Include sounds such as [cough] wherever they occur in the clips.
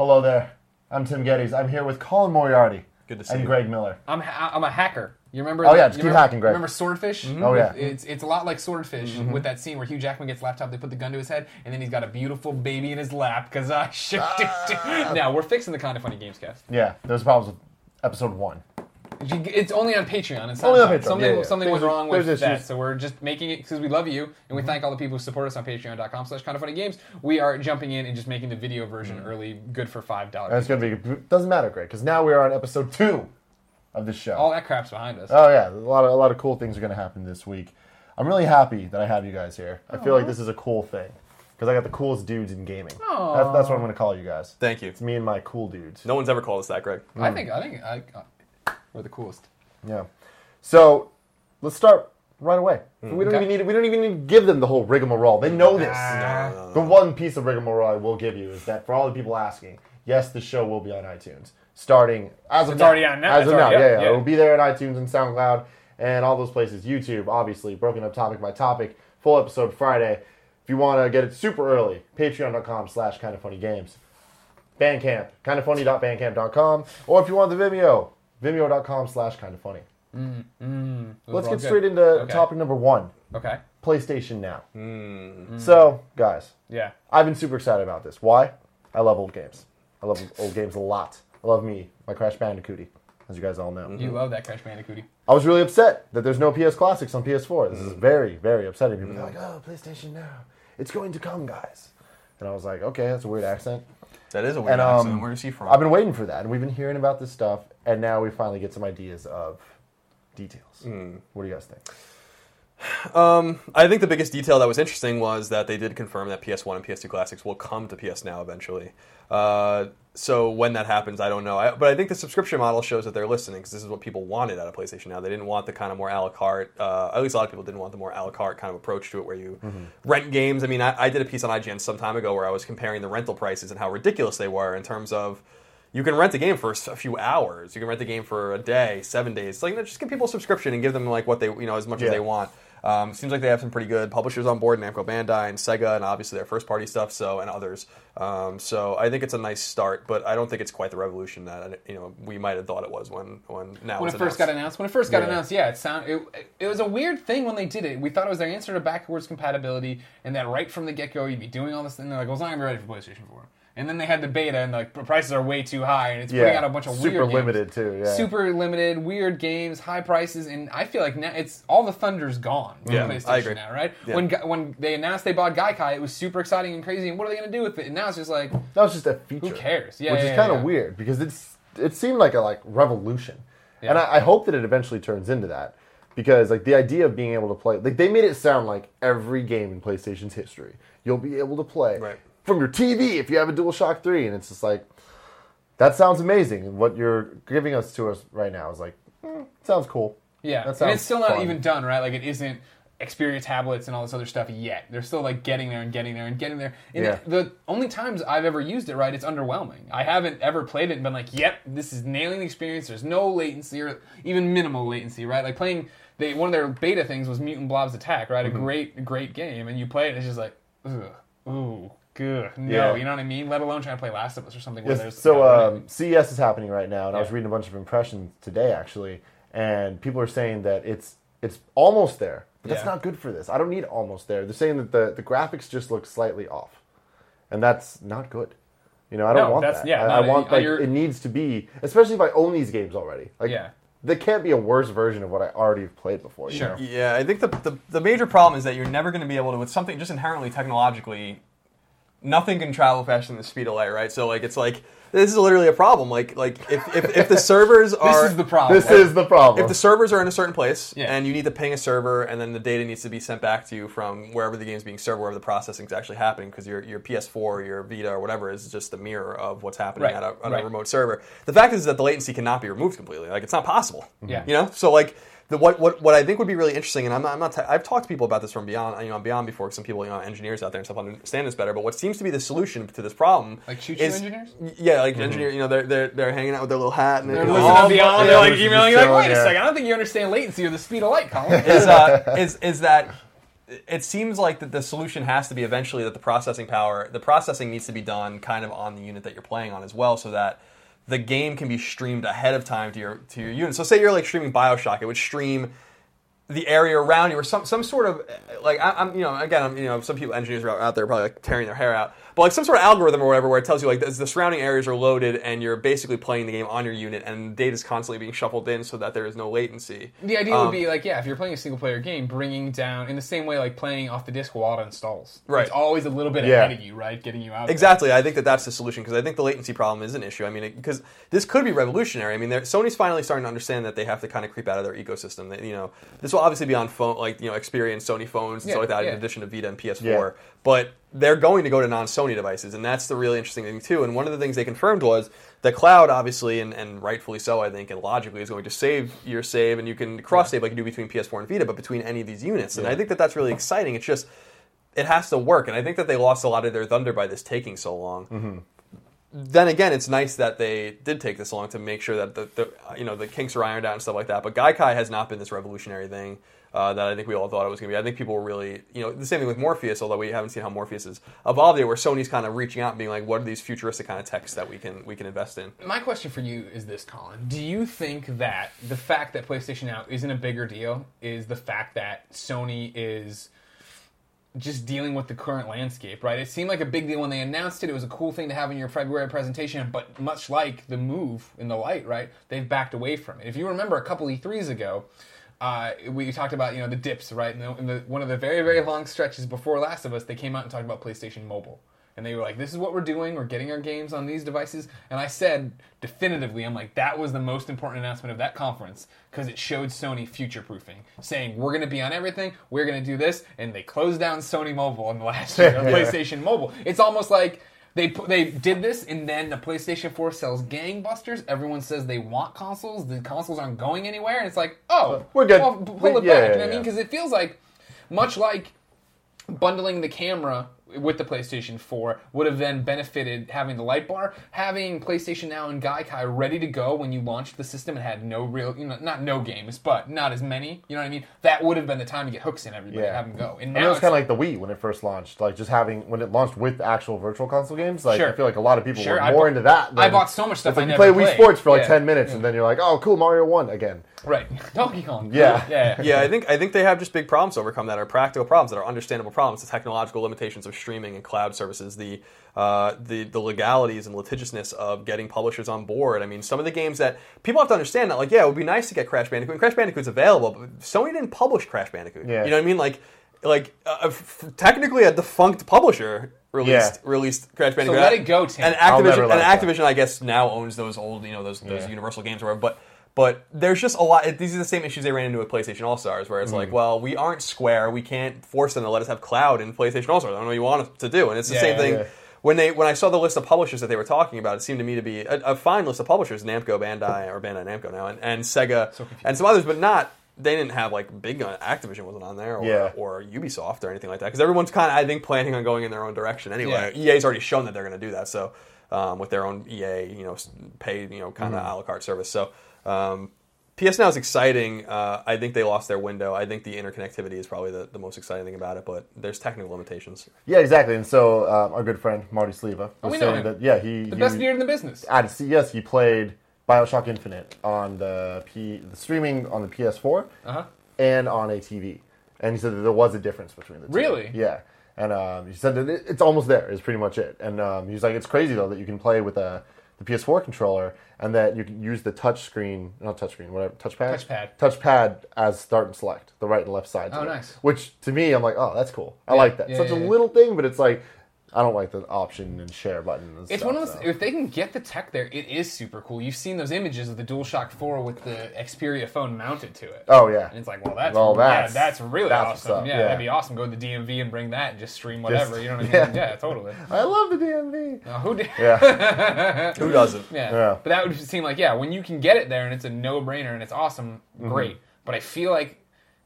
Hello there. I'm Tim Gettys. I'm here with Colin Moriarty. Good to see you. and you. Greg Miller. I'm ha- I'm a hacker. You remember? Oh, the- yeah, just keep remember, hacking, Greg. Remember Swordfish? Oh, yeah. It's it's a lot like Swordfish with that scene where Hugh Jackman gets laptop. They put the gun to his head, and then he's got a beautiful baby in his lap because I [laughs] shipped Ah. it. Now we're fixing the kind of funny games cast. Yeah, there's problems with episode one. You- It's only on Patreon. It's Only on Patreon, Something, yeah, yeah. something There's- was wrong with there's that, so we're just making it because we love you and we mm-hmm. thank all the people who support us on Patreon.com slash Kind of Funny Games. We are jumping in and just making the video version mm. early, good for five dollars. it's going to be, doesn't matter, Greg, because now we are on episode two of the show. All that crap's behind us. Oh yeah, a lot of a lot of cool things are going to happen this week. I'm really happy that I have you guys here. I feel like this is a cool thing because I got the coolest dudes in gaming. That's, that's what I'm going to call you guys. Thank you. It's me and my cool dudes. No one's ever called us that, Greg. I mm. think I think I, we're the coolest. Yeah. So let's start right away. Hmm. We don't Okay. even need we don't even need to give them the whole rigmarole. They know this. Ah. The one piece of rigmarole I will give you is that for all the people asking, yes, the show will be on iTunes starting as of It's now. already on now. As It's of now, yeah, yeah, yeah. It will be there on iTunes and SoundCloud and all those places. YouTube, obviously, broken up topic by topic. Full episode Friday. If you want to get it super early, patreon.com slash kind of funny games. Bandcamp, kindoffunny.bandcamp.com. Or if you want the Vimeo, vimeo.com slash kind of funny. Those Let's are all get good. straight into Okay. topic number one Okay. PlayStation Now. Hmm. So, guys, Yeah. I've been super excited about this. Why? I love old games. I love old games a lot. I love me, my Crash Bandicooty, as you guys all know. You love that Crash Bandicoot. I was really upset that there's no PS Classics on PS4. This Mm. is very, very upsetting. People are like, oh, PlayStation Now. It's going to come, guys. And I was like, okay, that's a weird accent. That is a weird And um, accent. Where is he from? I've been waiting for that, and we've been hearing about this stuff, and now we finally get some ideas of details. Hmm. What do you guys think? Um, I think the biggest detail that was interesting was that they did confirm that PS1 and PS2 classics will come to PS Now eventually. Uh, so when that happens, I don't know. I, but I think the subscription model shows that they're listening because this is what people wanted out of PlayStation Now. They didn't want the kind of more a la carte. Uh, at least a lot of people didn't want the more a la carte kind of approach to it, where you rent games. I mean, I, I did a piece on IGN some time ago where I was comparing the rental prices and how ridiculous they were in terms of. You can rent a game for a few hours. You can rent the game for a day, seven days. Like, just give people a subscription and give them like what they, you know, as much Yeah. as they want. Um, seems like they have some pretty good publishers on board, Namco Bandai and Sega, and obviously their first party stuff. So and others. Um, so I think it's a nice start, but I don't think it's quite the revolution that you know we might have thought it was when when now When it first got announced, when it first got Yeah. announced, yeah, it sound it, it was a weird thing when they did it. We thought it was their answer to backwards compatibility, and that right from the get go, you'd be doing all this. And they're like, "Well, it's not gonna be ready for PlayStation 4." And then they had the beta, and like the prices are way too high, and it's putting out a bunch of super weird games. limited too. Yeah, super limited, weird games, high prices, and I feel like now it's all the thunder's gone Yeah, PlayStation I agree. now, right? Yeah. When when they announced they bought Gaikai, it was super exciting and crazy, and what are they going to do with it? And now it's just like, That was just a feature. Who cares? Yeah, which yeah, is kind of yeah. weird because it's it seemed like a like revolution, and I, I hope that it eventually turns into that because like the idea of being able to play like they made it sound like every game in PlayStation's history you'll be able to play Right. From your TV if you have a DualShock Three, and it's just like that sounds amazing. And what you're giving us to us right now is like mm, sounds cool. yeah, That and it's still not fun. even done, right? Like it isn't Xperia tablets and all this other stuff yet. They're still like getting there and getting there and getting there. And Yeah. the only times I've ever used it, right, it's underwhelming. I haven't ever played it and been like, "Yep, this is nailing the experience." There's no latency or even minimal latency, right? Like playing. They, one of their beta things was Mutant Blob's Attack, right? Mm-hmm. A great, great game, and you play it, and it's just like, ugh, ooh, no, Yeah. you know what I mean? Let alone trying to play Last of Us or something. Where Yes, there's so uh, um, CES is happening right now, and I was reading a bunch of impressions today actually, and people are saying that it's it's almost there, but that's Yeah. not good for this. I don't need almost there. They're saying that the, the graphics just look slightly off, and that's not good. You know, I don't No, want that's- that. yeah, I, I want uh, like it needs to be, especially if I own these games already. Like, Yeah. there can't be a worse version of what I already have played before. you Sure. know? Yeah, I think the, the the major problem is that you're never going to be able to with something just inherently technologically. Nothing can travel faster than the speed of light, right? So like it's like this is literally a problem. Like like if if, if the [laughs] servers are this is the problem. This is the problem. if the servers are in a certain place Yeah. and you need to ping a server and then the data needs to be sent back to you from wherever the game's being served, wherever the processing is actually happening, because your, your PS4 or your Vita or whatever is just a mirror of what's happening Right, at a, on right. a remote server. The fact is that the latency cannot be removed completely. Like it's not possible. Yeah. You know? So like the, what, what, what I think would be really interesting, and I'm not, I'm not t- I've talked to people about this from beyond, you know, beyond before. some people, you know, engineers out there and stuff understand this better. But what seems to be the solution to this problem, Like choo-choo is, engineers? yeah, like engineer, you know, they're, they're they're hanging out with their little hat and They're you know, listening all- to Beyond. yeah, They're like emailing you, just like, wait showing, a second. I don't think you understand latency or the speed of light, Colin. [laughs] is uh, is is that it seems like that the solution has to be eventually that the processing power, the processing needs to be done kind of on the unit that you're playing on as well, so that the game can be streamed ahead of time to your to your unit. So say you're like streaming Bioshock, it would stream the area around you or some some sort of like I, I'm you know again I'm you know some people engineers are out there probably like tearing their hair out but like some sort of algorithm or whatever where it tells you like the, the surrounding areas are loaded and you're basically playing the game on your unit and data is constantly being shuffled in so that there is no latency. The idea Um, would be like, yeah, if you're playing a single player game, bringing down in the same way like playing off the disc while it installs. Right. It's always a little bit Yeah. ahead of you, right? Getting you out. there. Exactly. I think that that's the solution because I think the latency problem is an issue. I mean, because this could be revolutionary. I mean, Sony's finally starting to understand that they have to kind of creep out of their ecosystem. That, you know, this will obviously be on phone, like you know, Xperia and Sony phones and Yeah, stuff like that, yeah. in addition to Vita and PS4. Yeah. But they're going to go to non-Sony devices, and that's the really interesting thing too. And one of the things they confirmed was the cloud, obviously, and, and rightfully so, I think, and logically, is going to save your save, and you can cross save like you do between PS4 and Vita, but between any of these units. And I think that that's really exciting. It's just it has to work, and I think that they lost a lot of their thunder by this taking so long. Mm-hmm. Then again, it's nice that they did take this long to make sure that the, the you know the kinks are ironed out and stuff like that. But Gaikai has not been this revolutionary thing uh, that I think we all thought it was going to be. I think people were really you know the same thing with Morpheus, although we haven't seen how Morpheus has evolved yet. Where Sony's kind of reaching out and being like, what are these futuristic kind of techs that we can we can invest in? My question for you is this, Colin. Do you think that the fact that PlayStation Now isn't a bigger deal is the fact that Sony is just dealing with the current landscape, right? It seemed like a big deal when they announced it. It was a cool thing to have in your February presentation, but much like the move in the light, right? They've backed away from it. If you remember a couple E3s ago, uh, we talked about you know the dips, right? And the, in the, one of the very very long stretches before Last of Us, they came out and talked about PlayStation Mobile. And they were like, "This is what we're doing. We're getting our games on these devices." And I said definitively, "I'm like that was the most important announcement of that conference because it showed Sony future proofing, saying we're going to be on everything. We're going to do this." And they closed down Sony Mobile in the last year, of [laughs] PlayStation Mobile. It's almost like they they did this, and then the PlayStation 4 sells gangbusters. Everyone says they want consoles. The consoles aren't going anywhere, and it's like, oh, We're good. Well, pull it yeah, back. yeah, you know what I mean? Because it feels like much like bundling the camera with the PlayStation 4 would have then benefited having the light bar, having PlayStation Now and Gaikai ready to go when you launched the system and had no real, you know, not no games, but not as many. You know what I mean? That would have been the time to get hooks in everybody, Yeah. have them go. And I mean, it was kind of like the Wii when it first launched. Like just having when it launched with actual virtual console games. Like Sure. I feel like a lot of people Sure, were I more bought- into that. I bought so much stuff like I you never play Wii. Sports for like Yeah. ten minutes, and then you're like, oh, cool, Mario One again. right. [laughs] Donkey Kong. Yeah. [laughs] yeah. yeah, I think I think they have just big problems to overcome that are practical problems that are understandable problems. The technological limitations of streaming and cloud services, the uh, the the legalities and litigiousness of getting publishers on board. I mean, some of the games that people have to understand that, like, yeah, it would be nice to get Crash Bandicoot. And Crash Bandicoot's available, but Sony didn't publish Crash Bandicoot. Yeah. You know what I mean? Like, like uh, f- technically a defunct publisher released Yeah. released Crash Bandicoot. So let it go, Tim. And Activision, and it go. Activision, I guess, now owns those old, you know, those those Yeah. Universal games or whatever. But but there's just a lot. These are the same issues they ran into with PlayStation All Stars, where it's Mm. like, well, we aren't Square. We can't force them to let us have cloud in PlayStation All Stars. I don't know what you want us to do. And it's the Yeah, same yeah, thing. yeah. When they when I saw the list of publishers that they were talking about, it seemed to me to be a, a fine list of publishers: Namco, Bandai, or Bandai Namco now, and, and Sega, and some others, but not. They didn't have like big gun. Activision wasn't on there, or, Yeah. or Ubisoft or anything like that, because everyone's kind of, I think, planning on going in their own direction anyway. EA's already shown that they're going to do that, so um, with their own EA, you know, s- pay, you know, kind of a la carte service. So um, PS Now is exciting. Uh, I think they lost their window. I think the interconnectivity is probably the, the most exciting thing about it, but there's technical limitations. Yeah, exactly. And so um, our good friend Marty Sliva was Oh, we know saying that yeah, he The he, best beard in the business. at CES he played Bioshock Infinite on the P the streaming on the PS4 Uh huh. and on a TV, and he said that there was a difference between the two. Really? Yeah. And um, he said that it, it's almost there. Is pretty much it. And um, he's like, it's crazy though that you can play with a, the PS4 controller and that you can use the touch screen, not touch screen, whatever, touchpad, Touchpad. touchpad as start and select, the right and left sides. Oh, of it. nice. Which to me, I'm like, oh, that's cool. I Yeah, like that. yeah, Such yeah, a little thing, but it's like, I don't like the option and share button. And It's stuff, one of those. so. If they can get the tech there, it is super cool. You've seen those images of the DualShock 4 with the Xperia phone mounted to it. Oh yeah. And it's like, well, that's Well, yeah, that's- that's really that's awesome. Yeah, yeah. that'd be awesome. Go to the DMV and bring that and just stream whatever. you know what I mean? [laughs] yeah. Yeah, totally. I love the DMV. Uh, who did? Yeah. [laughs] Who doesn't? Yeah. Yeah. But that would seem like, yeah, when you can get it there and it's a no brainer and it's awesome, Mm-hmm. great. But I feel like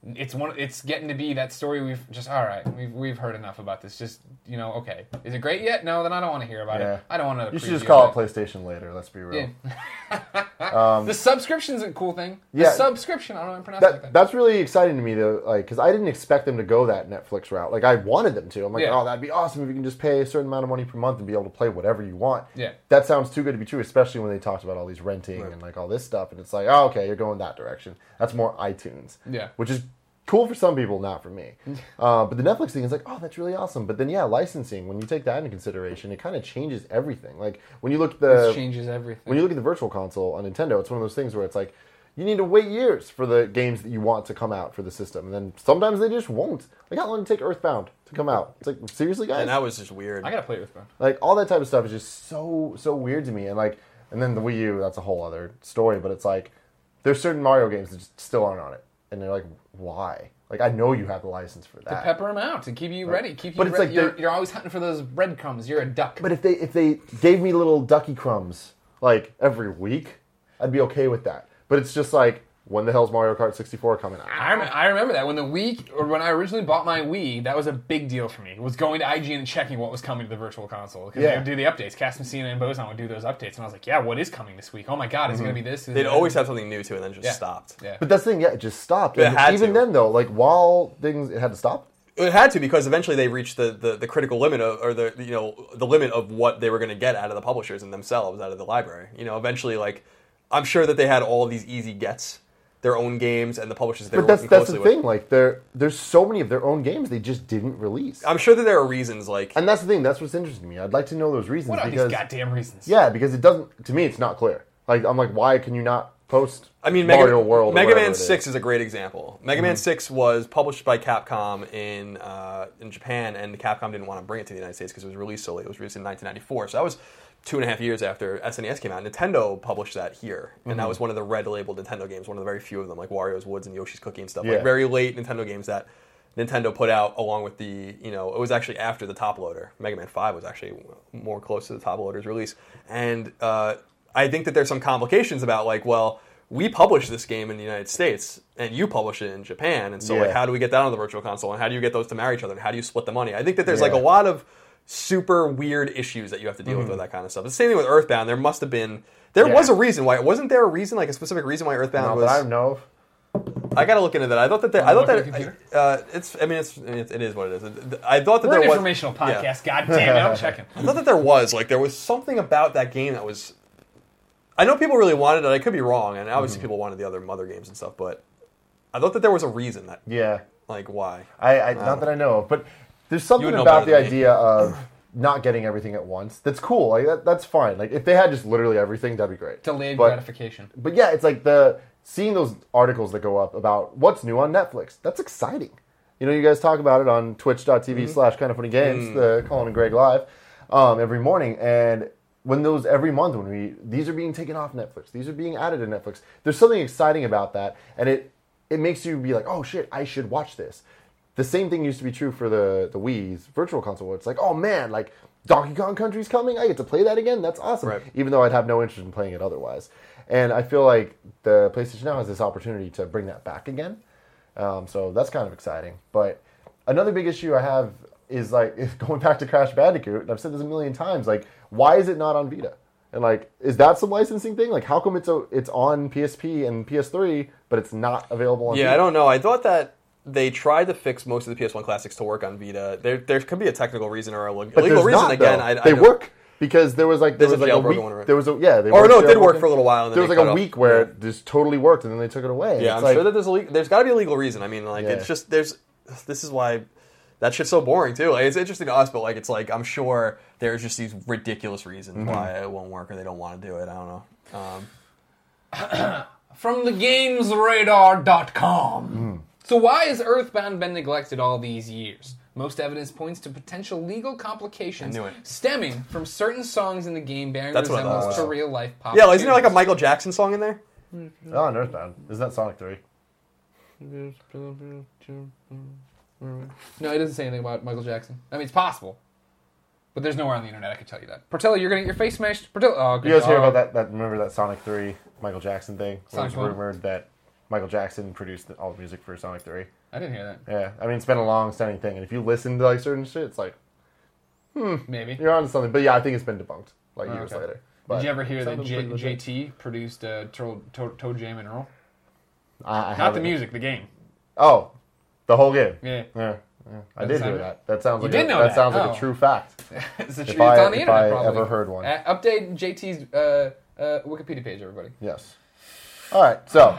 it's one. It's getting to be that story. We've just all right. We've we've heard enough about this. Just you know, okay. Is it great yet? No, then I don't want to hear about Yeah. it. I don't want to. You should just call it PlayStation later. Let's be real. Yeah. [laughs] Um, the subscription's a cool thing. The Yeah. subscription. I don't know how to pronounce it like that, that. that's really exciting to me though, like because I didn't expect them to go that Netflix route. Like I wanted them to. I'm like, Yeah. oh, that'd be awesome if you can just pay a certain amount of money per month and be able to play whatever you want. Yeah. that sounds too good to be true, especially when they talked about all these renting and like all this stuff. And it's like, oh, okay, you're going that direction. That's more iTunes. Yeah. which is cool for some people, not for me. [laughs] uh, but the Netflix thing is like, oh, that's really awesome. But then yeah, licensing when you take that into consideration, it kind of changes everything. Like when you look at the This changes everything. when you look at the virtual console on Nintendo, it's one of those things where it's like you need to wait years for the games that you want to come out for the system, and then sometimes they just won't. Like how long did it take Earthbound to come out? It's like seriously, guys. and that was just weird. I gotta play with one. like all that type of stuff is just so so weird to me, and like and then the Wii U, that's a whole other story. But it's like there's certain Mario games that just still aren't on it, and they're like, why? Like I know you have the license for that. To pepper them out to keep you ready. Keep you But it's ready. like you're, you're always hunting for those breadcrumbs. You're a duck. But if they if they gave me little ducky crumbs like every week, I'd be okay with that. But it's just like when the hell's Mario Kart 64 coming out? I, rem- I remember that when the Wii or when I originally bought my Wii, that was a big deal for me. Was going to IGN and checking what was coming to the Virtual Console because Yeah. they would do the updates. Cass Messina and Bozon would do those updates, and I was like, "Yeah, what is coming this week? Oh my God, is it going to mm-hmm. be this?" Is They'd always have something new to it, and then just Yeah. stopped. Yeah. But that's the thing, yeah, it just stopped. It And had even to. then, though, like while things it had to stop. It had to because eventually they reached the, the, the critical limit of, or the you know the limit of what they were going to get out of the publishers and themselves out of the library. You know, eventually, like I'm sure that they had all these easy gets, their own games, and the publishers they But were that's working that's closely the thing. with. Like there, there's so many of their own games they just didn't release. I'm sure that there are reasons like and that's the thing. That's what's interesting to me. I'd like to know those reasons What are because these goddamn reasons? yeah, because it doesn't. To me, it's not clear. Like I'm like, why can you not post? I mean, Mario Mega, World. Mega whatever Man it is? Six is a great example. Mega Man Six was published by Capcom in uh, in Japan, and Capcom didn't want to bring it to the United States because it was released so late. It was released in 1994, so that was two and a half years after SNES came out. Nintendo published that here, and that was one of the red labeled Nintendo games, one of the very few of them, like Wario's Woods and Yoshi's Cookie and stuff, Yeah. like very late Nintendo games that. Nintendo put out along with the, you know, it was actually after the top loader. Mega Man 5 was actually more close to the top loader's release. And uh, I think that there's some complications about, like, well, we publish this game in the United States and you publish it in Japan. And so, like, how do we get that on the virtual console? And how do you get those to marry each other? And how do you split the money? I think that there's, like, a lot of super weird issues that you have to deal with with that kind of stuff. The same thing with Earthbound. There must have been, there Mm-hmm. Yeah. was a reason why, wasn't there a reason, like a specific reason why Earthbound Not was. I don't know. I gotta look into that. I thought that they, I thought that uh, it's. I mean, it's, it's it is what it is. I thought that We're an there was informational yeah. podcast. God damn it, I'm checking. I thought that there was like there was something about that game that was. I know people really wanted it. I could be wrong, and obviously Mm-hmm. people wanted the other mother games and stuff. But I thought that there was a reason that Yeah, like why. I, I not that I know of, but there's something know about the idea of not getting everything at once. That's cool. Like that, that's fine. Like if they had just literally everything, that'd be great. Delayed But- gratification. But yeah, it's like the seeing those articles that go up about what's new on Netflix. That's exciting. You know, you guys talk about it on twitch.tv Mm-hmm. slash kind of funny games, Mm. the Colin and Greg live, um, every morning. And when those every month when we these are being taken off Netflix, these are being added to Netflix. There's something exciting about that, and it it makes you be like, oh shit, I should watch this. The same thing used to be true for the the Wii's virtual console. Where it's like, oh man, like Donkey Kong Country's coming. I get to play that again. That's awesome. Right. Even though I'd have no interest in playing it otherwise. And I feel like the PlayStation now has this opportunity to bring that back again. Um, so that's kind of exciting. But another big issue I have is like if [laughs] going back to Crash Bandicoot, and I've said this a million times, like why is it not on Vita? And like, is that some licensing thing? Like, how come it's a, it's on PSP and PS3, but it's not available on? Yeah, Vita? I don't know. I thought that they tried to fix most of the PS1 classics to work on Vita. There there could be a technical reason or a le- But legal reason not, again. I, I they don't- work because there was like there There's was a like a jailbroken week. one, right? There was a yeah. They Or no, it did work for a little while. And then There was like cut a off- week where Yeah. it just totally worked, and then they took it away. Yeah, It's I'm like, sure that there's a le- there's got to be a legal reason. I mean, like Yeah. it's just there's this is why that shit's so boring too. Like it's interesting to us, but like it's like I'm sure there's just these ridiculous reasons Mm-hmm. why it won't work or they don't want to do it. I don't know. Um, [coughs] From the gamesradar.com. So why has Earthbound been neglected all these years? Most evidence points to potential legal complications I knew it. stemming from certain songs in the game bearing That's what I thought. resemblance uh, to real life pop. yeah, isn't there like a tunes. Michael Jackson song in there? oh, on Earthbound. Isn't that Sonic Three? No, it doesn't say anything about Michael Jackson. I mean, it's possible, but there's nowhere on the internet I can tell you that. Portillo, you're gonna get your face smashed. Portillo, oh, good You guys hear job. about uh, that? That remember that Sonic Three Michael Jackson thing? Where Sonic it what? was rumored that Michael Jackson produced all the music for Sonic Three. I didn't hear that. Yeah, I mean it's been a long-standing thing, and if you listen to like certain shit, it's like hmm, Maybe. you're on to something. But yeah, I think it's been debunked like Oh, years okay. later. But Did you ever hear that J- JT produced uh, Toe, Toe, Toe Jam and Earl? I, I Not the haven't- music, the game. Oh, the whole game. Yeah. Yeah, yeah. I did that hear that. That sounds You like did a, know that that? sounds like Oh. a true fact. [laughs] it's, a If tr- it's I- on the if internet, I probably. ever heard one. Uh, update JT's uh, uh, Wikipedia page, everybody. Yes. All right. So,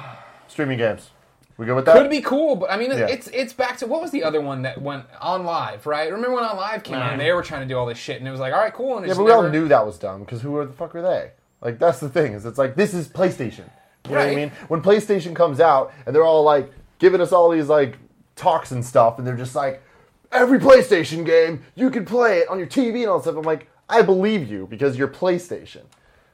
streaming games. We good with that? Could be cool, but I mean, Yeah. it's it's back to what was the other one that went OnLive, right? Remember when OnLive came out and they were trying to do all this shit, and it was like, all right, cool, and it Yeah, but we all knew that was dumb because who are the fuck are they? Like that's the thing is it's like this is PlayStation. You know what I mean? When PlayStation comes out and they're all like giving us all these like talks and stuff, and they're just like every PlayStation game you can play it on your TV and all that stuff. I'm like, I believe you because you're PlayStation.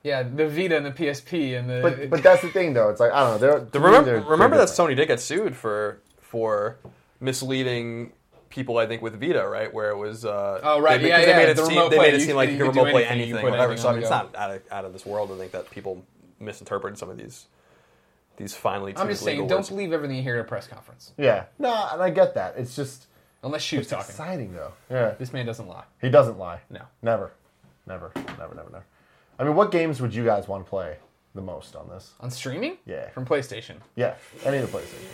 Yeah, the Vita and the PSP and the. But but that's the thing though. It's like I don't know. They're, The remember, they're- they're that. Sony did get sued for for misleading people. I think with Vita, right, where it was. Uh, Oh, right, They, yeah, yeah, they made it the seem, they made it You seem like you you could could remote play anything, you anything, whatever. anything So I mean, it's not out of, out of this world to think that people misinterpreted some of these these finely. I'm tuned just saying, legal don't words. believe everything you hear at a press conference, Yeah. No, and I get that. It's just unless Shu's it's talking. exciting though. Yeah. This man doesn't lie. He doesn't lie. No. Never. Never. Never. Never. Never. I mean, what games would you guys want to play the most on this? On streaming? Yeah. From PlayStation. Yeah, any of the PlayStation.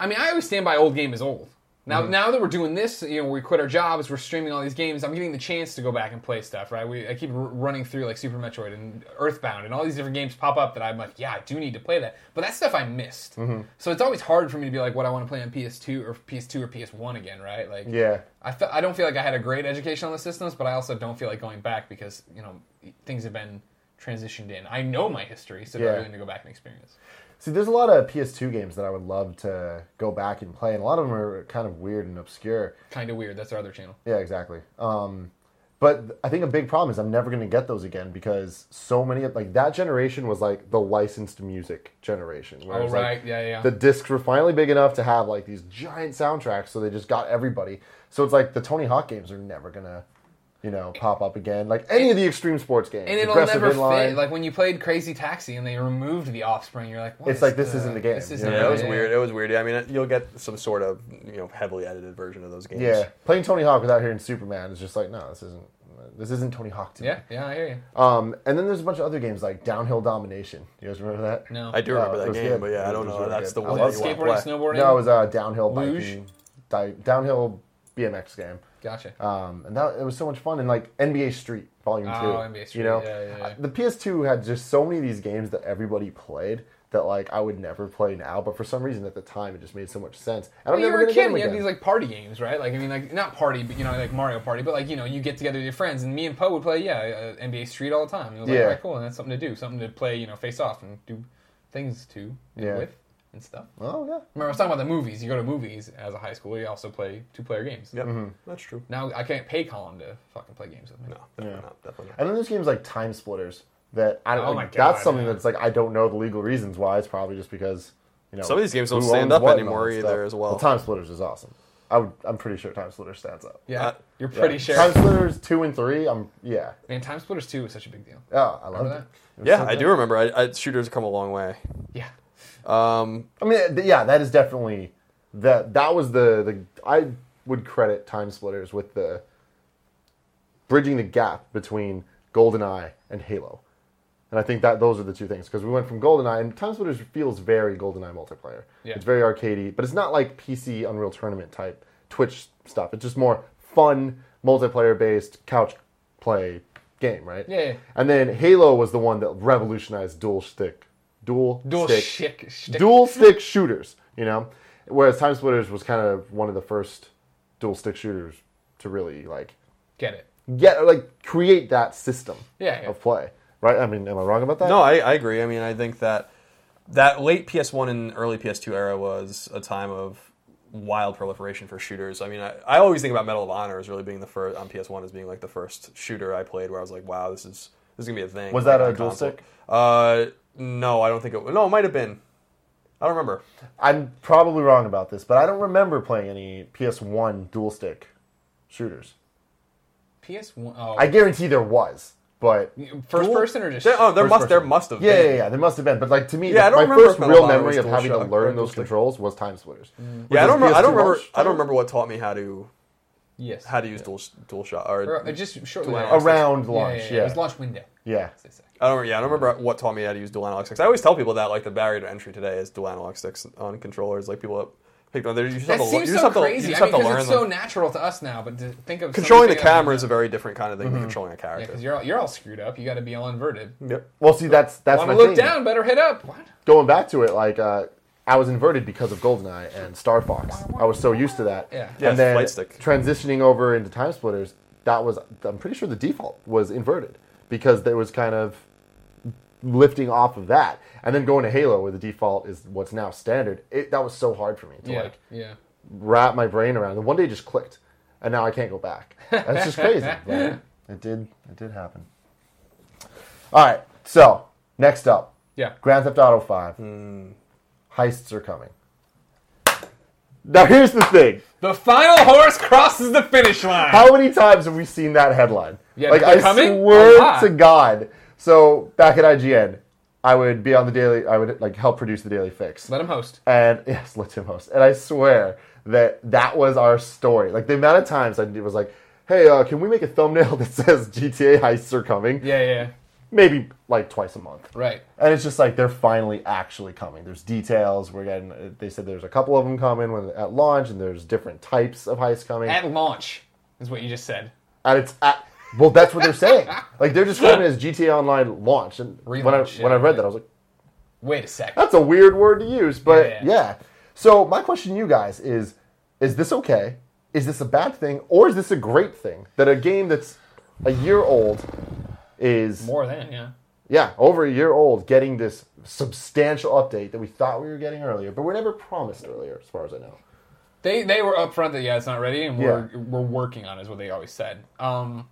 I mean, I always stand by old game is old. Now, Mm-hmm. now that we're doing this, you know, we quit our jobs, we're streaming all these games. I'm getting the chance to go back and play stuff, right? We, I keep r- running through like Super Metroid and Earthbound, and all these different games pop up that I'm like, yeah, I do need to play that. But that stuff I missed. Mm-hmm. So it's always hard for me to be like, what I want to play on PS2 or PS2 or PS1 again, right? Like, Yeah. I, fe- I don't feel like I had a great education on the systems, but I also don't feel like going back because you know things have been transitioned in. I know my history, so Yeah. really need to go back and experience. See, there's a lot of PS2 games that I would love to go back and play, and a lot of them are kind of weird and obscure. Kind of weird. That's our other channel. Yeah, exactly. Um, but I think a big problem is I'm never going to get those again because so many of like that generation was like the licensed music generation. where Oh was, like, right, yeah, yeah. the discs were finally big enough to have like these giant soundtracks, so they just got everybody. So it's like the Tony Hawk games are never gonna, you know, pop up again. Like any of the extreme sports games, and it'll Aggressive never Inline. fit. Like when you played Crazy Taxi and they removed the Offspring, you're like, what It's is like, this isn't the game, This isn't know? Yeah, the it was game. weird. It was weird. Yeah, I mean, you'll get some sort of you know heavily edited version of those games. yeah, playing Tony Hawk without hearing Superman is just like no, this isn't. This isn't Tony Hawk to me. Yeah, yeah, I hear you. Um, and then there's a bunch of other games like Downhill Domination. You guys remember that? No, I do remember it that game, good. but yeah, I don't know. really That's good. the one love that you want to skateboarding, snowboarding. No, it was a downhill Luge? biking, di- downhill BMX game. Gotcha. Um, and that it was so much fun. And like NBA Street Volume Oh, Two. NBA Street, You know, yeah, yeah, yeah. the PS2 had just so many of these games that everybody played that like I would never play now. But for some reason at the time it just made so much sense. And Well, I'm you were a kid you had these like party games, right? Like I mean, like not party, but you know, like Mario Party. But like you know, you get together with your friends, and me and Poe would play, yeah, uh, NBA Street all the time. It was like, Yeah. all right, cool, and that's something to do, something to play, you know, face off and do things to Yeah. with and stuff. oh yeah. Remember, I was talking about the movies. You go to movies as a high schooler. You also play two-player games. Yep, Mm-hmm. that's true. Now I can't pay Colin to fucking play games with me. No, definitely Yeah. not. Definitely not. And then there's games like Time Splitters that I don't. Oh like, my God, that's something yeah. that's like I don't know the legal reasons why. It's probably just because you know Some of these games don't who stand up and anymore either as well. Time Splitters is awesome. I would. I'm pretty sure Time Splitters stands up. Yeah, Uh, you're pretty Yeah. sure. Time Splitters two and three. I'm yeah. Man, Time Splitters Two was such a big deal. Yeah, I love Remember it. that? It Yeah, so I do remember. I, I, shooters come a long way. Yeah. Um, I mean, yeah, that is definitely that. That was the the I would credit Time Splitters with the bridging the gap between GoldenEye and Halo, and I think that those are the two things because we went from GoldenEye and Time Splitters feels very GoldenEye multiplayer. Yeah. It's very arcadey, but it's not like PC Unreal Tournament type Twitch stuff. It's just more fun multiplayer based couch play game, right? Yeah, yeah. And then Halo was the one that revolutionized dual stick, dual Dual stick shick, shtick. dual [laughs] stick shooters, you know. Whereas Time Splitters was kind of one of the first dual stick shooters to really like Get it? get like create that system Yeah, yeah. of play. Right? I mean, am I wrong about that? no, I, I agree. I mean, I think that that late PS1 and early PS2 era was a time of wild proliferation for shooters. I mean, I, I always think about Medal of Honor as really being the first on PS1 as being like the first shooter I played where I was like, wow, this is this is gonna be a thing. Was like, that a on dual stick? Uh, no, I don't think it. No, it might have been. I don't remember. I'm probably wrong about this, but I don't remember playing any PS1 dual stick shooters. PS One. Oh, I guarantee there was, but first Dual- person or just There, oh, there First must there must have yeah, been. yeah, yeah, there must have been. But like to me, Yeah, I the- don't my remember first real memory of having to shock or learn those controls was Time Splitters. Yeah, I don't. Remember, I don't remember. I don't remember what taught me how to yes. how to use dual dual shot or, Or, uh, just shortly Dual thereafter. around Yeah, launch. yeah, Yeah, yeah. It was launch window. Yeah. as they say. I don't remember. Yeah, I don't remember what taught me how to use dual analog sticks. I always tell people that like the barrier to entry today is dual analog sticks on controllers. Like people that pick them, you just have That to, seems you just so have to, crazy. you just I have mean, to 'cause learn it's them. so natural to us now, but to think of controlling the something like camera is a very different kind of thing than controlling a Yeah, character. because you're all, you're all screwed up. You got to be all inverted. yep. Well, see, that's that's Want my look thing. down? Better hit up. What? Going back to it, like uh, I was inverted because of GoldenEye and Star Fox. I was so used to that. Yeah. Yeah, and then flight stick. transitioning over into Time Splitters, that was I'm pretty sure the default was inverted because there was kind of lifting off of that, and then going to Halo where the default is what's now standard. It, that was so hard for me to Yeah, like yeah. wrap my brain around. And one day it just clicked, and now I can't go back. That's just crazy. [laughs] but it did. It did happen. All right. So next up, Yeah. Grand Theft Auto Five. Hmm. Heists are coming. Now here's the thing. The final horse crosses the finish line. How many times have we seen that headline? Yeah, like I coming? Swear lot. to God. So back at IGN, I would be on the daily. I would like help produce the Daily Fix. Let him host. And [laughs] yes, let him host. And I swear that that was our story. Like the amount of times I was like, "Hey, uh, can we make a thumbnail [laughs] that says GTA heists are coming?" Yeah, yeah, yeah. Maybe like twice a month. Right. And it's just like they're finally actually coming. There's details. We're getting. They said there's a couple of them coming when at launch, and there's different types of heists coming. At launch is what you just said. and it's at. Well, that's what they're saying. [laughs] like they're describing it as GTA Online launch. And when I Relaunch, when I read right. that, I was like, Wait a sec. that's a weird word to use, but Yeah, yeah, yeah. So my question to you guys is: Is this okay? Is this a bad thing, or is this a great thing that a game that's a year old is More than yeah. yeah over a year old getting this substantial update that we thought we were getting earlier, but we're never promised earlier, as far as I know. They they were upfront that yeah, it's not ready, and we're we're working on it, is what they always said. Um,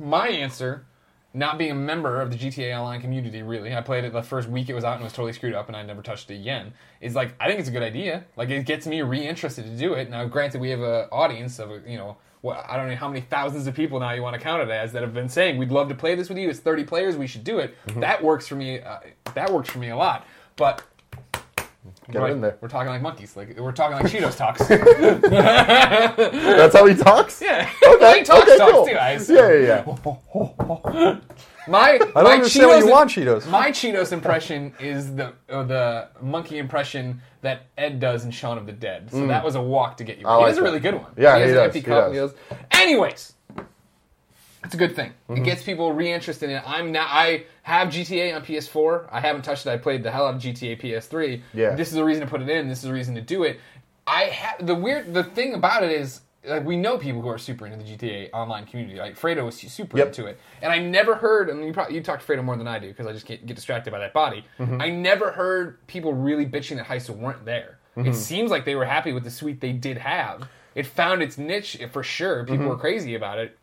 my answer, not being a member of the GTA Online community, really, I played it the first week it was out and was totally screwed up, and I never touched it again. Is like I think it's a good idea. Like it gets me reinterested to do it. Now, granted, we have an audience of you know. What, I don't know how many thousands of people now you want to count it as that have been saying we'd love to play this with you. It's 30 players. We should do it. That works for me. Uh, that works for me a lot. But Get it in there. we're talking like monkeys. Like we're talking like Cheetos talks. [laughs] That's how he talks. Yeah. Okay. he talks okay, talks cool. too. I assume. Yeah, yeah, yeah. [laughs] My I don't my understand why Cheetos you want Cheetos. My Cheetos impression is the uh, the monkey impression that Ed does in Shaun of the Dead. So that was a walk to get you. Mm. He like does a really good one. Yeah, he he does, he does. Anyways. It's a good thing. Mm-hmm. It gets people reinterested in it. I'm now. I have GTA on PS4. I haven't touched it. I played the hell out of GTA PS3. Yeah. This is a reason to put it in. This is a reason to do it. I have the weird. The thing about it is, like, we know people who are super into the GTA online community. Like Fredo was super Yep. into it, and I never heard. I mean, you probably you talk to Fredo more than I do because I just get, get distracted by that body. Mm-hmm. I never heard people really bitching that heists weren't there. Mm-hmm. It seems like they were happy with the suite they did have. It found its niche for sure. People Mm-hmm. were crazy about it.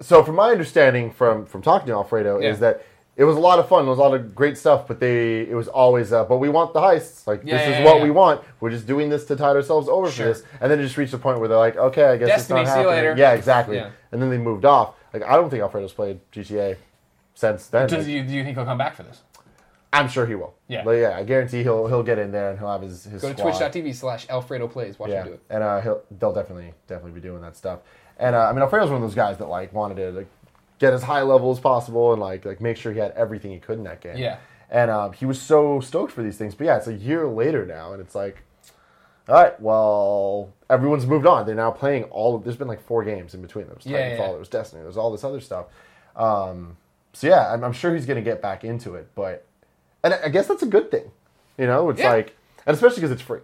So, from my understanding from from talking to Alfredo, Yeah. is that it was a lot of fun. It was a lot of great stuff, but they it was always, uh, but we want the heists. Like Yeah, this yeah, is what we want. We're just doing this to tide ourselves over Sure. for this, and then it just reached a point where they're like, okay, I guess Destiny, it's not happening. Yeah, exactly. And then they moved off. Like I don't think Alfredo's played GTA since then. Does Like, you, do you think he'll come back for this? I'm sure he will. Yeah. but yeah, I guarantee he'll he'll get in there and he'll have his his Go to twitch.tv slash Alfredo plays. Watch Yeah, him do it. and uh, he'll they'll definitely definitely be doing that stuff. And uh, I mean, Alfredo was one of those guys that like wanted to like, get as high level as possible and like like make sure he had everything he could in that game. Yeah. And um, he was so stoked for these things. But yeah, it's a year later now, and it's like, all right, well, everyone's moved on. They're now playing all. of There's been like four games in between. There was Yeah, Titanfall, yeah. there was Destiny, there's all this other stuff. Um, so yeah, I'm, I'm sure he's going to get back into it. But and I I guess that's a good thing. You know, it's Yeah. like, and especially because it's free.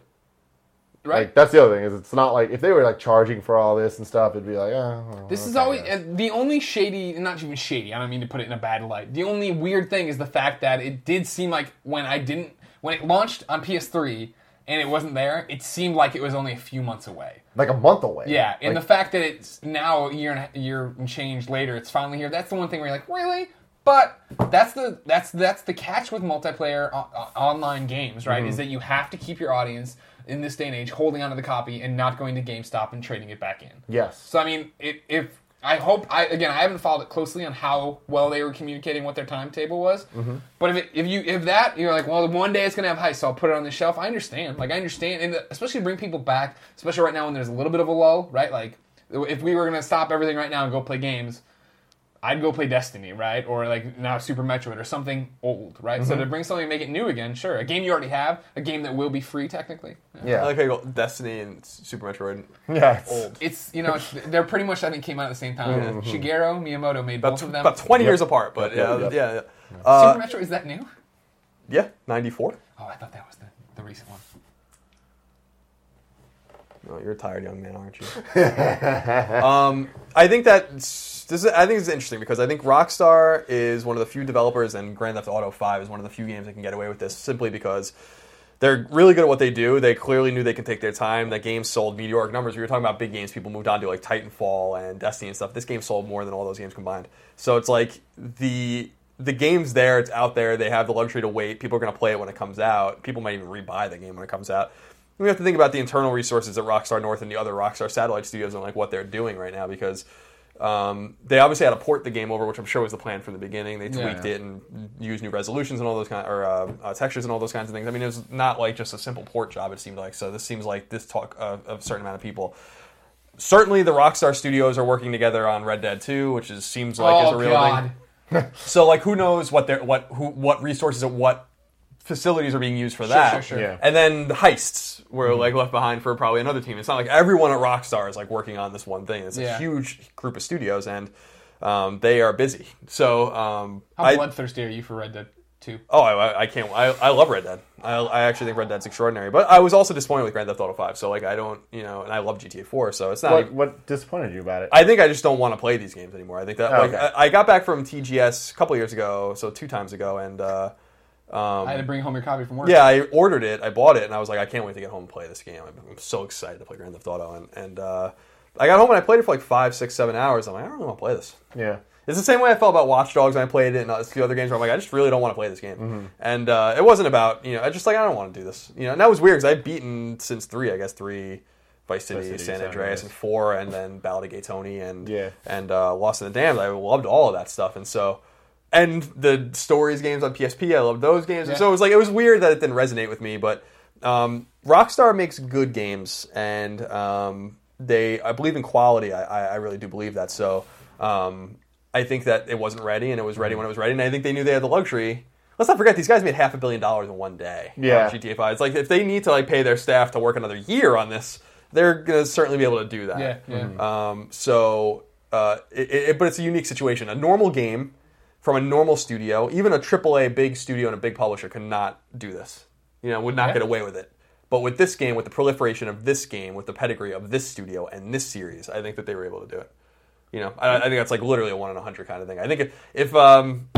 Right. Like that's the other thing is it's not like if they were like charging for all this and stuff, it'd be like, oh. well, This is okay, always guys." uh, the only shady, not even shady. I don't mean to put it in a bad light. The only weird thing is the fact that it did seem like when I didn't, when it launched on PS3 and it wasn't there, it seemed like it was only a few months away. like a month away. Yeah, and Like, the fact that it's now a year and a year and change later, it's finally here. That's the one thing where you're like, really? But that's the that's that's the catch with multiplayer o- o- online games, right? Mm-hmm. Is that you have to keep your audience in this day and age holding onto the copy and not going to GameStop and trading it back in. yes. So I mean, it, if I hope I again I haven't followed it closely on how well they were communicating what their timetable was, Mm-hmm. but if it, if you if that you're like, well, one day it's gonna have heists, so I'll put it on the shelf. I understand, like I understand, and especially to bring people back, especially right now when there's a little bit of a lull, right? Like if we were gonna stop everything right now and go play games. I'd go play Destiny, right? Or like now Super Metroid or something old, right? Mm-hmm. So to bring something and make it new again, sure. A game you already have, a game that will be free technically. Yeah. I like how you go Destiny and Super Metroid. [laughs] yeah. it's- Old. It's you know it's, they're pretty much I think came out at the same time. Shigeru Miyamoto made About, both of them. about 20 Yep. years apart, but Yep, yeah, yep, yeah, yeah. Uh, Super Metroid is that new? yeah, 94. Oh, I thought that was the, the recent one. No, you're a tired young man, aren't you? [laughs] um, I think that this is, I think it's interesting because I think Rockstar is one of the few developers, and Grand Theft Auto Five is one of the few games that can get away with this simply because they're really good at what they do. They clearly knew they could take their time. That game sold meteoric numbers. We were talking about big games people moved on to like Titanfall and Destiny and stuff. This game sold more than all those games combined. So it's like the the game's there, it's out there. They have the luxury to wait. People are going to play it when it comes out. People might even rebuy the game when it comes out. We have to think about the internal resources at Rockstar North and the other Rockstar satellite studios and like what they're doing right now because um, they obviously had to port the game over, which I'm sure was the plan from the beginning. They tweaked Yeah. it and used new resolutions and all those kind or uh, uh, textures and all those kinds of things. I mean, it was not like just a simple port job. It seemed like so. This seems like this talk uh, of a certain amount of people. Certainly, the Rockstar Studios are working together on Red Dead 2, which is seems like is a oh real God. thing. [laughs] So, like, who knows what they're what who what resources and what facilities are being used for that? sure, sure. Yeah. And then the heists were like left behind for probably another team. It's not like everyone at Rockstar is like working on this one thing. It's a huge group of studios, and um, they are busy. So, um, How I, bloodthirsty are you for Red Dead Two? oh, I, I can't. I, I love Red Dead. I, I actually think Red Dead's extraordinary. But I was also disappointed with Grand Theft Auto Five. So, like, I don't, you know, and I love GTA Four. So it's not. What, even- what disappointed you about it? I think I just don't want to play these games anymore. I think that Oh, like okay. I, I got back from TGS a couple years ago, so two times ago, and uh, um, I had to bring home your copy from work. yeah, I ordered it, I bought it, and I was like, I can't wait to get home and play this game. I'm, so excited to play Grand Theft Auto, and, and uh, I got home and I played it for like five, six, seven hours. I'm like, I don't really want to play this. yeah. It's the same way I felt about Watch Dogs when I played it and a few other games where I'm like, I just really don't want to play this game. Mm-hmm. And uh, it wasn't about, you know, I just like, I don't want to do this. You know, and that was weird because I've beaten since three, I guess, three Vice City, City, San San Andreas, Andreas. and four, and then Ballad of Gay Tony and, Yeah. and uh, Lost in the Damned. I loved all of that stuff. And so, and the stories games on PSP, I loved those games. Yeah. so it was like, it was weird that it didn't resonate with me, but um, Rockstar makes good games, and um, they, I believe in quality. I, I, really do believe that. So, um, I think that it wasn't ready, and it was Mm-hmm. ready when it was ready. And I think they knew they had the luxury. Let's not forget these guys made half a billion dollars in one day. Yeah. on GTA Five. It's like if they need to like pay their staff to work another year on this, they're gonna certainly be able to do that. Yeah, yeah. Mm-hmm. Um, so, uh, it, it, but it's a unique situation. A normal game from a normal studio, even a AAA big studio and a big publisher, could not do this. You know, would not Yeah. get away with it. But with this game, with the proliferation of this game, with the pedigree of this studio and this series, I think that they were able to do it. You know, I, I think that's like literally a one in a hundred kind of thing. I think if, if um,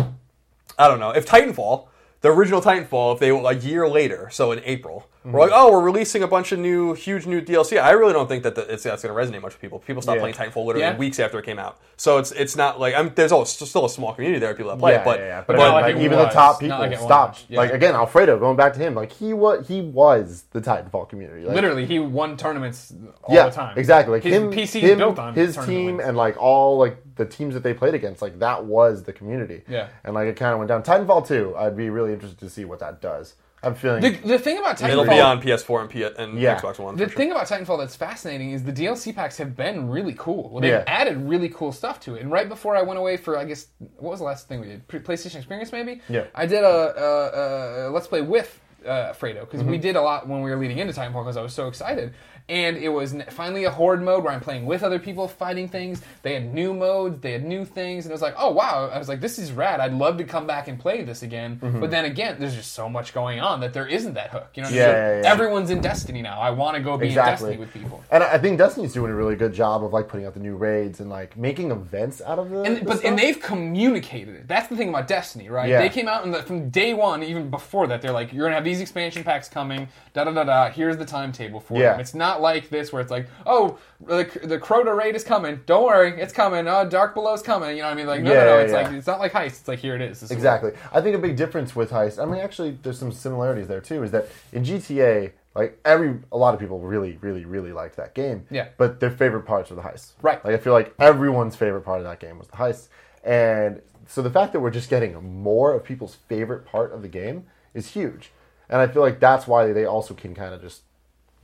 I don't know, if Titanfall, the original Titanfall, if they a year later, so in April, we're like, mm-hmm. oh, we're releasing a bunch of new, huge new DLC. I really don't think that the, it's that's going to resonate much with people. People stopped Yeah. playing Titanfall literally Yeah. weeks after it came out. So it's it's not like I'm, there's always still a small community there of people that play yeah, it, but yeah, yeah. but But, not like, like it even the top people like stopped. Yeah. Like again, Alfredo, going back to him, like he was he was the Titanfall community. Like, Literally, he won tournaments all yeah, the time. exactly. Like his him, PC him, built on his team and like all like the teams that they played against. Like that was the community. Yeah. and like it kind of went down. Titanfall two, I'd be really interested to see what that does. I'm feeling. The, the thing about Titanfall, it'll be on PS4 and, P- and Yeah. Xbox One. The for sure. thing about Titanfall that's fascinating is the DLC packs have been really cool. Well, they've Yeah. added really cool stuff to it. And right before I went away for, I guess, what was the last thing we did? Pre- PlayStation Experience, maybe. Yeah. I did a, a, a let's play with uh, Fredo because Mm-hmm. we did a lot when we were leading into Titanfall because I was so excited. And it was finally a horde mode where I'm playing with other people fighting things. They had new modes, they had new things, and it was like, oh wow! I was like, this is rad. I'd love to come back and play this again. Mm-hmm. But then again, there's just so much going on that there isn't that hook. You know, Yeah, yeah, yeah. everyone's in Destiny now. I want to go be Exactly. in Destiny with people. and I think Destiny's doing a really good job of like putting out the new raids and like making events out of the. And the but stuff. and they've communicated it. That's the thing about Destiny, right? Yeah. They came out the, from day one, even before that, they're like, "You're gonna have these expansion packs coming. Da da da da. Here's the timetable for Yeah. them." It's not like this where it's like, "Oh, the the Crota raid is coming. Don't worry, it's coming. Oh, Dark Below's coming." You know what I mean? Like, no, Yeah, no, no. It's yeah. like it's not like Heist. It's like here it is. This is Exactly. I think a big difference with Heist, I mean, actually, there's some similarities there too, is that in GTA, like every, a lot of people really, really, really liked that game. Yeah. But their favorite parts were the heists. Right. Like I feel like everyone's favorite part of that game was the heist, and so the fact that we're just getting more of people's favorite part of the game is huge, and I feel like that's why they also can kind of just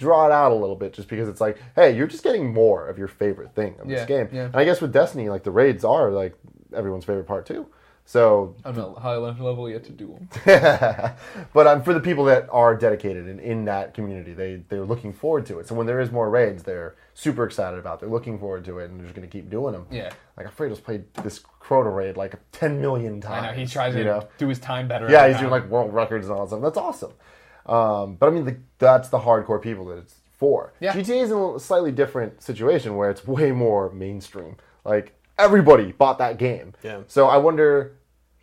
draw it out a little bit just because it's like hey you're just getting more of your favorite thing of Yeah, this game yeah. and i guess with destiny like the raids are like everyone's favorite part too. So I'm not high enough level yet to do them. [laughs] but um, for the people that are dedicated and in that community, they they're looking forward to it. So when there is more raids, they're super excited about. It. They're looking forward to it, and they're just going to keep doing them. Yeah. like Alfredo's played this Crota raid like ten million I times. know he tries to know? do his time better. Yeah, he's doing like world records and all that stuff. That's awesome. Um, but I mean, the, that's the hardcore people that it's for. Yeah. GTA is in a slightly different situation where it's way more mainstream. Like everybody bought that game. Yeah. So I wonder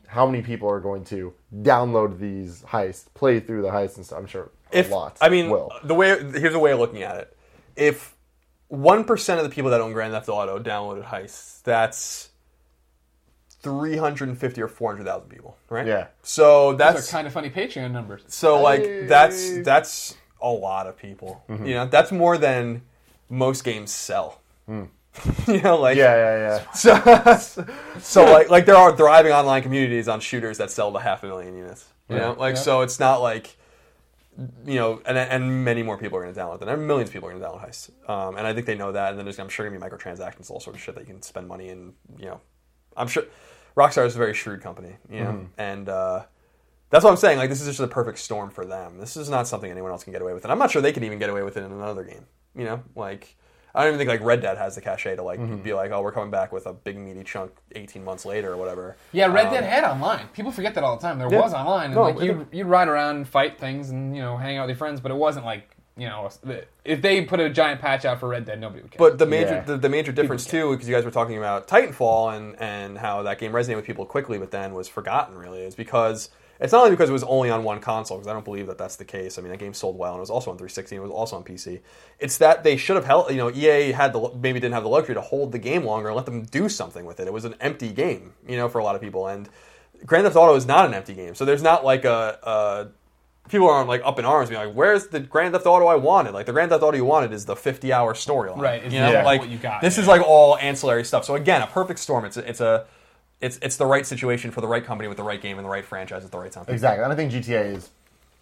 how many people are going to download these heists, play through the heists and stuff. I'm sure a if lot. I mean will. the way here's a way of looking at it. If one percent of the people that own Grand Theft Auto downloaded heists, that's three hundred and fifty or four hundred thousand people, right? Yeah. So Those that's are kind of funny Patreon numbers. so like Hey. that's that's a lot of people. Mm-hmm. You know, that's more than most games sell. [laughs] you know, like. Yeah, yeah, yeah. [laughs] so, so like like there are thriving online communities on shooters that sell to half a million units. You know, like Yeah. so it's not like you know, and and many more people are going to download them. And millions of people are going to download Heist, um, and I think they know that. And then there's I'm sure going to be microtransactions, all sorts of shit that you can spend money in. You know, I'm sure Rockstar is a very shrewd company. You know, and uh, that's what I'm saying. Like this is just a perfect storm for them. This is not something anyone else can get away with, and I'm not sure they can even get away with it in another game. You know, like I don't even think like Red Dead has the cachet to like be like, oh, we're coming back with a big meaty chunk 18 months later or whatever. Yeah, Red Um, Dead had online. People forget that all the time. There Yeah. was online, and No, like you'd, you'd ride around and fight things and you know hang out with your friends, but it wasn't like you know if they put a giant patch out for Red Dead, nobody would care. But the major Yeah. the, the major difference too, because you guys were talking about Titanfall and and how that game resonated with people quickly, but then was forgotten. Really, is because it's not only because it was only on one console, because I don't believe that that's the case. I mean, that game sold well, and it was also on 360, and it was also on PC. It's that they should have held. You know, EA had the maybe didn't have the luxury to hold the game longer and let them do something with it. It was an empty game, you know, for a lot of people, and Grand Theft Auto is not an empty game. So there's not like a. a People aren't like up in arms, being like, "Where's the Grand Theft Auto I wanted?" Like the Grand Theft Auto you wanted is the 50-hour storyline, Right, You know, Yeah. like what you got, this is like all ancillary stuff. So again, a perfect storm. It's a, it's a it's it's the right situation for the right company with the right game and the right franchise at the right time. Exactly. And I think GTA is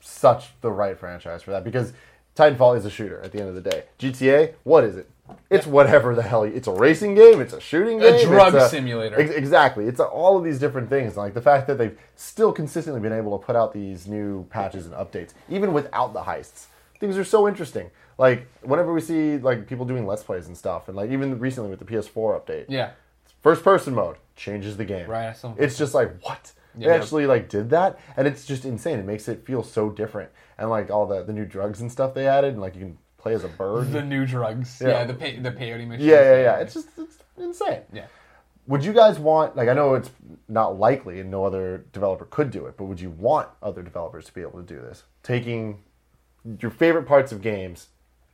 such the right franchise for that because Titanfall is a shooter at the end of the day. GTA, what is it? It's whatever the hell. It's a racing game. It's a shooting game. A drug it's simulator. Ex- exactly. It's a, all of these different things. Like the fact that they've still consistently been able to put out these new patches and updates, even without the heists. Things are so interesting. Like whenever we see like people doing let's plays and stuff, and like even recently with the PS4 update, yeah, first person mode changes the game. Right. It's just like what they Yeah. actually like did that, and it's just insane. It makes it feel so different, and like all the the new drugs and stuff they added, and like you can play as a bird. the new drugs. Yeah. Yeah, the pay, the peyote machine. yeah, yeah, yeah. It's just it's insane. yeah. Would you guys want like I know it's not likely and no other developer could do it, but would you want other developers to be able to do this? Taking your favorite parts of games,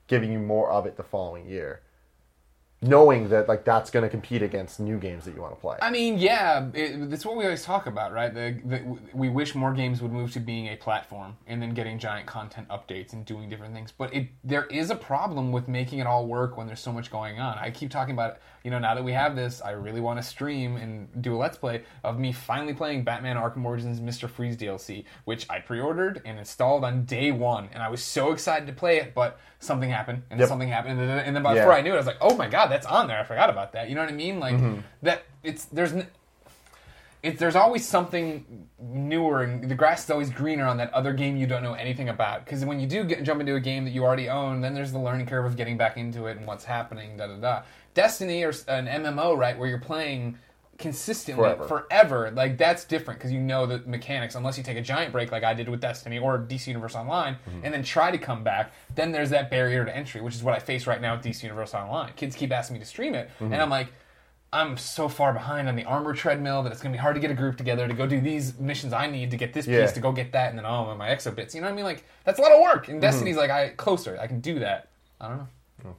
giving you more of it the following year. Knowing that like that's going to compete against new games that you want to play. I mean, yeah, it, that's what we always talk about, right? The, the, we wish more games would move to being a platform and then getting giant content updates and doing different things. But it there is a problem with making it all work when there's so much going on. I keep talking about, you know, now that we have this, I really want to stream and do a let's play of me finally playing Batman Arkham Origins Mr. Freeze DLC, which I pre-ordered and installed on day one, and I was so excited to play it, but something happened and Yep. something happened, and then, and then before Yeah. I knew it, I was like, oh my god, that's on there. I forgot about that. You know what I mean? Like Mm-hmm. that. It's there's. N- it's, there's always something newer, and the grass is always greener on that other game you don't know anything about. Because when you do get, jump into a game that you already own, then there's the learning curve of getting back into it and what's happening. Da da da. Destiny or an MMO, right, where you're playing consistently Forever. forever, like that's different because you know the mechanics. Unless you take a giant break, like I did with Destiny or DC Universe Online, mm-hmm. and then try to come back, then there's that barrier to entry, which is what I face right now with DC Universe Online. Kids keep asking me to stream it, and mm-hmm. I'm like. I'm so far behind on the armor treadmill that it's gonna be hard to get a group together to go do these missions I need to get this Yeah. piece to go get that, and then oh my exobytes. You know what I mean? Like that's a lot of work. And mm-hmm. Destiny's like I closer. I can do that. I don't know. Oh.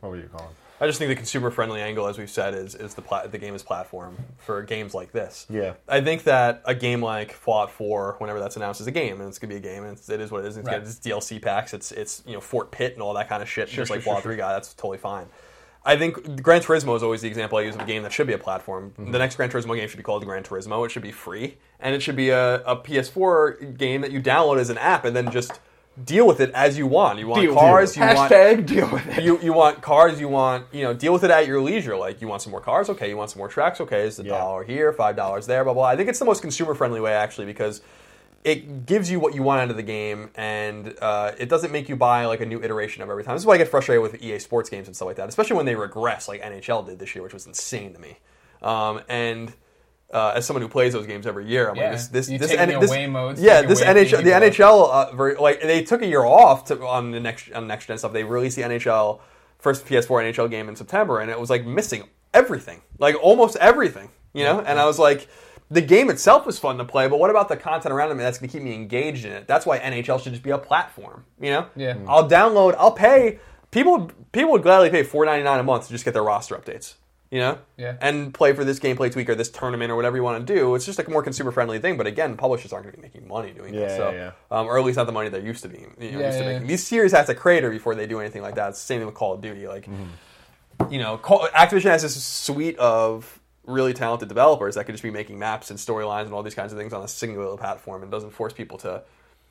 what were you calling? I just think the consumer friendly angle, as we've said, is is the pla- the game is platform for games like this. Yeah. I think that a game like Fallout 4, whenever that's announced, is a game, and it's gonna be a game, and it's, it is what it is. It's Right. got its DLC packs. It's it's you know Fort Pitt and all that kind of shit, just sure, like sure, Fallout 3 got. That's totally fine. I think Gran Turismo is always the example I use of a game that should be a platform. Mm-hmm. The next Gran Turismo game should be called the Gran Turismo. It should be free, and it should be a, a PS4 game that you download as an app, and then just deal with it as you want. You want Deal- cars, you want Hashtag deal with it. you you want cars, you want you know deal with it at your leisure. Like you want some more cars, okay. You want some more tracks, okay. It's a Yeah. dollar here, five dollars there, blah blah. I think it's the most consumer friendly way actually because it gives you what you want out of the game, and uh, it doesn't make you buy like a new iteration of every time. This is why I get frustrated with EA Sports games and stuff like that, especially when they regress like NHL did this year, which was insane to me. Um, and uh, as someone who plays those games every year, I'm Yeah. like this this You this, take the this- away modes, yeah, this NHL the. NHL uh, ver- like they took a year off to, on the next on next gen stuff. They released the NHL first PS4 NHL game in September, and it was like missing everything, like almost everything, you know. And I was like, the game itself was fun to play, but what about the content around it that's going to keep me engaged in it? That's why NHL should just be a platform, you know. Yeah. I'll download, I'll pay. People people would gladly pay four ninety nine a month to just get their roster updates. You know, Yeah. and play for this gameplay tweak or this tournament or whatever you want to do. It's just like a more consumer friendly thing. But again, publishers aren't going to be making money doing Yeah, this, so yeah, Um, or at least not the money they're used to being. You know, Yeah, used to yeah, making. yeah. These series has to crater before they do anything like that. It's the same thing with Call of Duty. Like, Mm-hmm. you know, Call, Activision has this suite of really talented developers that could just be making maps and storylines and all these kinds of things on a singular platform and doesn't force people to.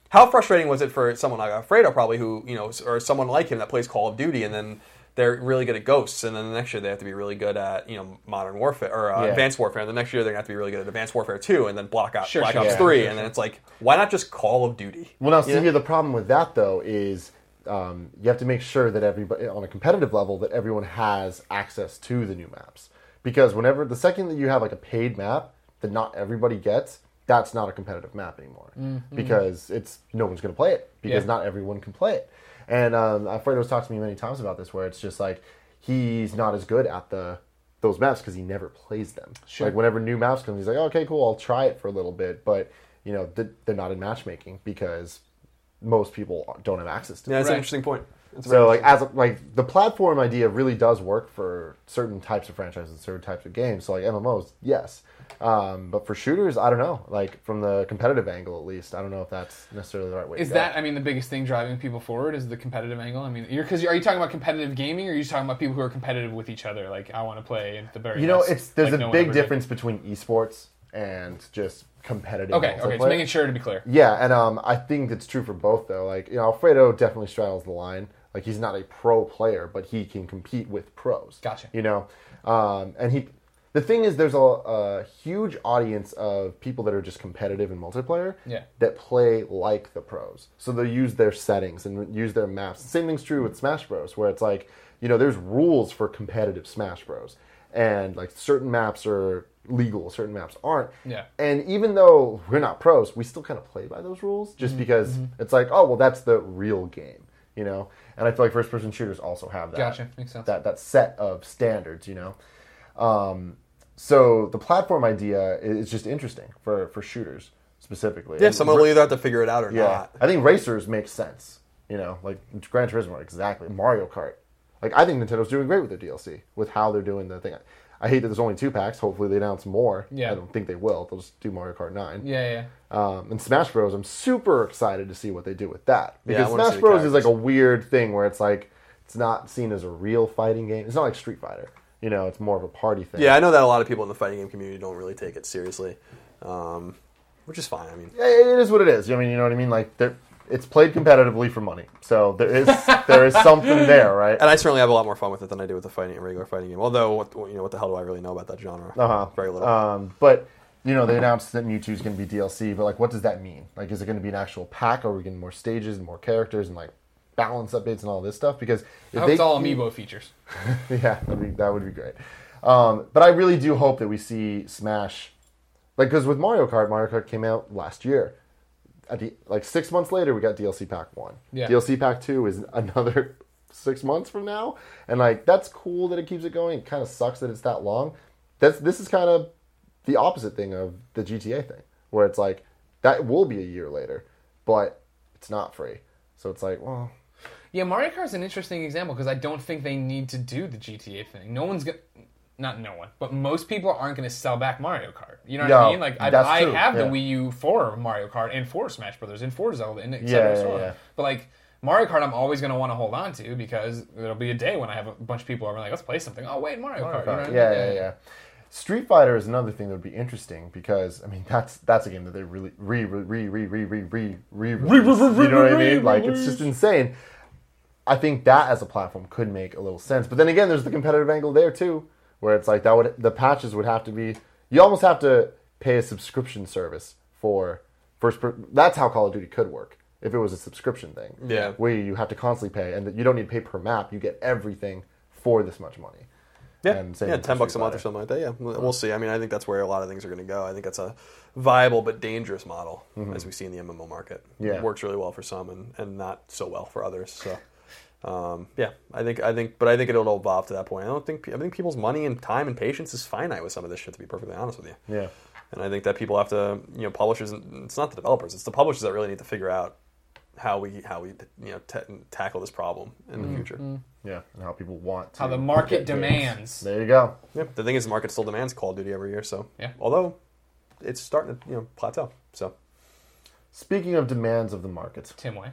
How frustrating was it for someone like Alfredo, probably, who you know, or someone like him that plays Call of Duty, and then they're really good at Ghosts, and then the next year they have to be really good at you know Modern Warfare or uh, Yeah. Advanced Warfare, and the next year they're gonna have to be really good at Advanced Warfare Two, and then Black Ops, Sure, Black sure, Ops yeah, Three, sure, and then it's like, why not just Call of Duty? Well, now see Yeah. here, the problem with that though is um, you have to make sure that everybody on a competitive level that everyone has access to the new maps because whenever the second that you have like a paid map that not everybody gets, that's not a competitive map anymore because it's no one's going to play it because Yeah. not everyone can play it. And um, Alfredo's talked to me many times about this, where it's just like he's not as good at the those maps because he never plays them. Sure. Like whenever new maps come, he's like, okay, cool, I'll try it for a little bit, but you know they're not in matchmaking because most people don't have access to. Yeah, it. that's an interesting point. That's So like as a, like the platform idea really does work for certain types of franchises, certain types of games. So like MMOs, yes, um, but for shooters, I don't know. Like from the competitive angle, at least, I don't know if that's necessarily the right way. Is to go. that I mean the biggest thing driving people forward is the competitive angle? I mean, you're because are you talking about competitive gaming or are you just talking about people who are competitive with each other? Like I want to play at the very you know? best, It's there's like a no big ever did. difference between esports and just competitive. Okay, okay, so making sure to be clear. Yeah, and um, I think it's true for both though. Like you know, Alfredo definitely straddles the line. Like he's not a pro player, but he can compete with pros. Gotcha. You know, um, and he. The thing is, there's a, a huge audience of people that are just competitive in multiplayer. Yeah. That play like the pros, so they use their settings and use their maps. Same thing's true with Smash Bros, where it's like you know, there's rules for competitive Smash Bros, and like certain maps are legal, certain maps aren't. Yeah. And even though we're not pros, we still kind of play by those rules just Mm-hmm. because it's like, oh, well, that's the real game, you know? And I feel like first person shooters also have that. Gotcha, makes sense. That, that set of standards, you know? Um, so the platform idea is just interesting for, for shooters specifically. Yeah, And someone will either have to figure it out or yeah, not. I think racers make sense. You know, like Gran Turismo, exactly. Mario Kart. Like I think Nintendo's doing great with their DLC, with how they're doing the thing. I hate that there's only two packs. Hopefully they announce more. Yeah. I don't think they will. They'll just do Mario Kart Nine. Yeah, yeah. Um, and Smash Bros. I'm super excited to see what they do with that because wanna Smash Bros. is like a weird thing where it's like it's not seen as a real fighting game. It's not like Street Fighter. You know, it's more of a party thing. Yeah, I know that a lot of people in the fighting game community don't really take it seriously, um, which is fine. I mean, it is what it is. I mean, you know what I mean? Like, there, it's played competitively for money, so there is there is something there, right? and I certainly have a lot more fun with it than I do with the fighting regular fighting game. Although, what, you know, what the hell do I really know about that genre? Uh-huh. Very little. Um, but you know, they announced that Mewtwo is going to be DLC, but like, what does that mean? Like, is it going to be an actual pack? Or are we getting more stages and more characters and like balance updates and all this stuff? Because if I hope they it's all keep- amiibo features. [laughs] yeah, that'd be, that would be great. Um, but I really do hope that we see Smash, like, because with Mario Kart, Mario Kart came out last year. At the like six months later, we got DLC Pack One. Yeah. DLC Pack Two is [laughs] another six months from now, and like that's cool that it keeps it going. It kind of sucks that it's that long. That's this is kind of the opposite thing of the GTA thing, where it's like that will be a year later, but it's not free. So it's like, well, Yeah, Mario Kart is an interesting example because I don't think they need to do the GTA thing. No one's gonna, not no one, but most people aren't going to sell back Mario Kart. You know what I mean? Like I, that's I true, have the yeah. Wii U for Mario Kart and for Smash Brothers and for Zelda and et Yeah, yeah, yeah. But like Mario Kart, I'm always going to want to hold on to because there'll be a day when I have a bunch of people over like, let's play something. Oh wait, Mario, Kart. You know what I mean? yeah, yeah, yeah. Street Fighter is another thing that would be interesting because I mean that's that's a game that they really re re re re re re re re. You know what I mean? Like it's just insane. I think that as a platform could make a little sense. But then again, there's the competitive angle there too, where it's like that would the patches would have to be you almost have to pay a subscription service for first. Per, that's how Call of Duty could work if it was a subscription thing. Yeah. where you have to constantly pay, and you don't need to pay per map. You get everything for this much money. Yeah, yeah, ten bucks a month or something like that. Yeah, we'll we'll see. I mean, I think that's where a lot of things are going to go. I think that's a viable but dangerous model, as we see in the MMO market. Mm-hmm. Yeah. it works really well for some and, and not so well for others. So, um, yeah, I think I think, but I think it'll evolve to that point. I don't think I think people's money and time and patience is finite with some of this shit. To be perfectly honest with you, Yeah. and I think that people have to, you know, publishers. It's not the developers; it's the publishers that really need to figure out how we how we you know ta tackle this problem in the future. Yeah, and how people want to How the market get games. demands. There you go. Yep. The thing is, the market still demands Call of Duty every year. So Yeah. although it's starting to you know plateau. So Speaking of demands of the market, Tim Way.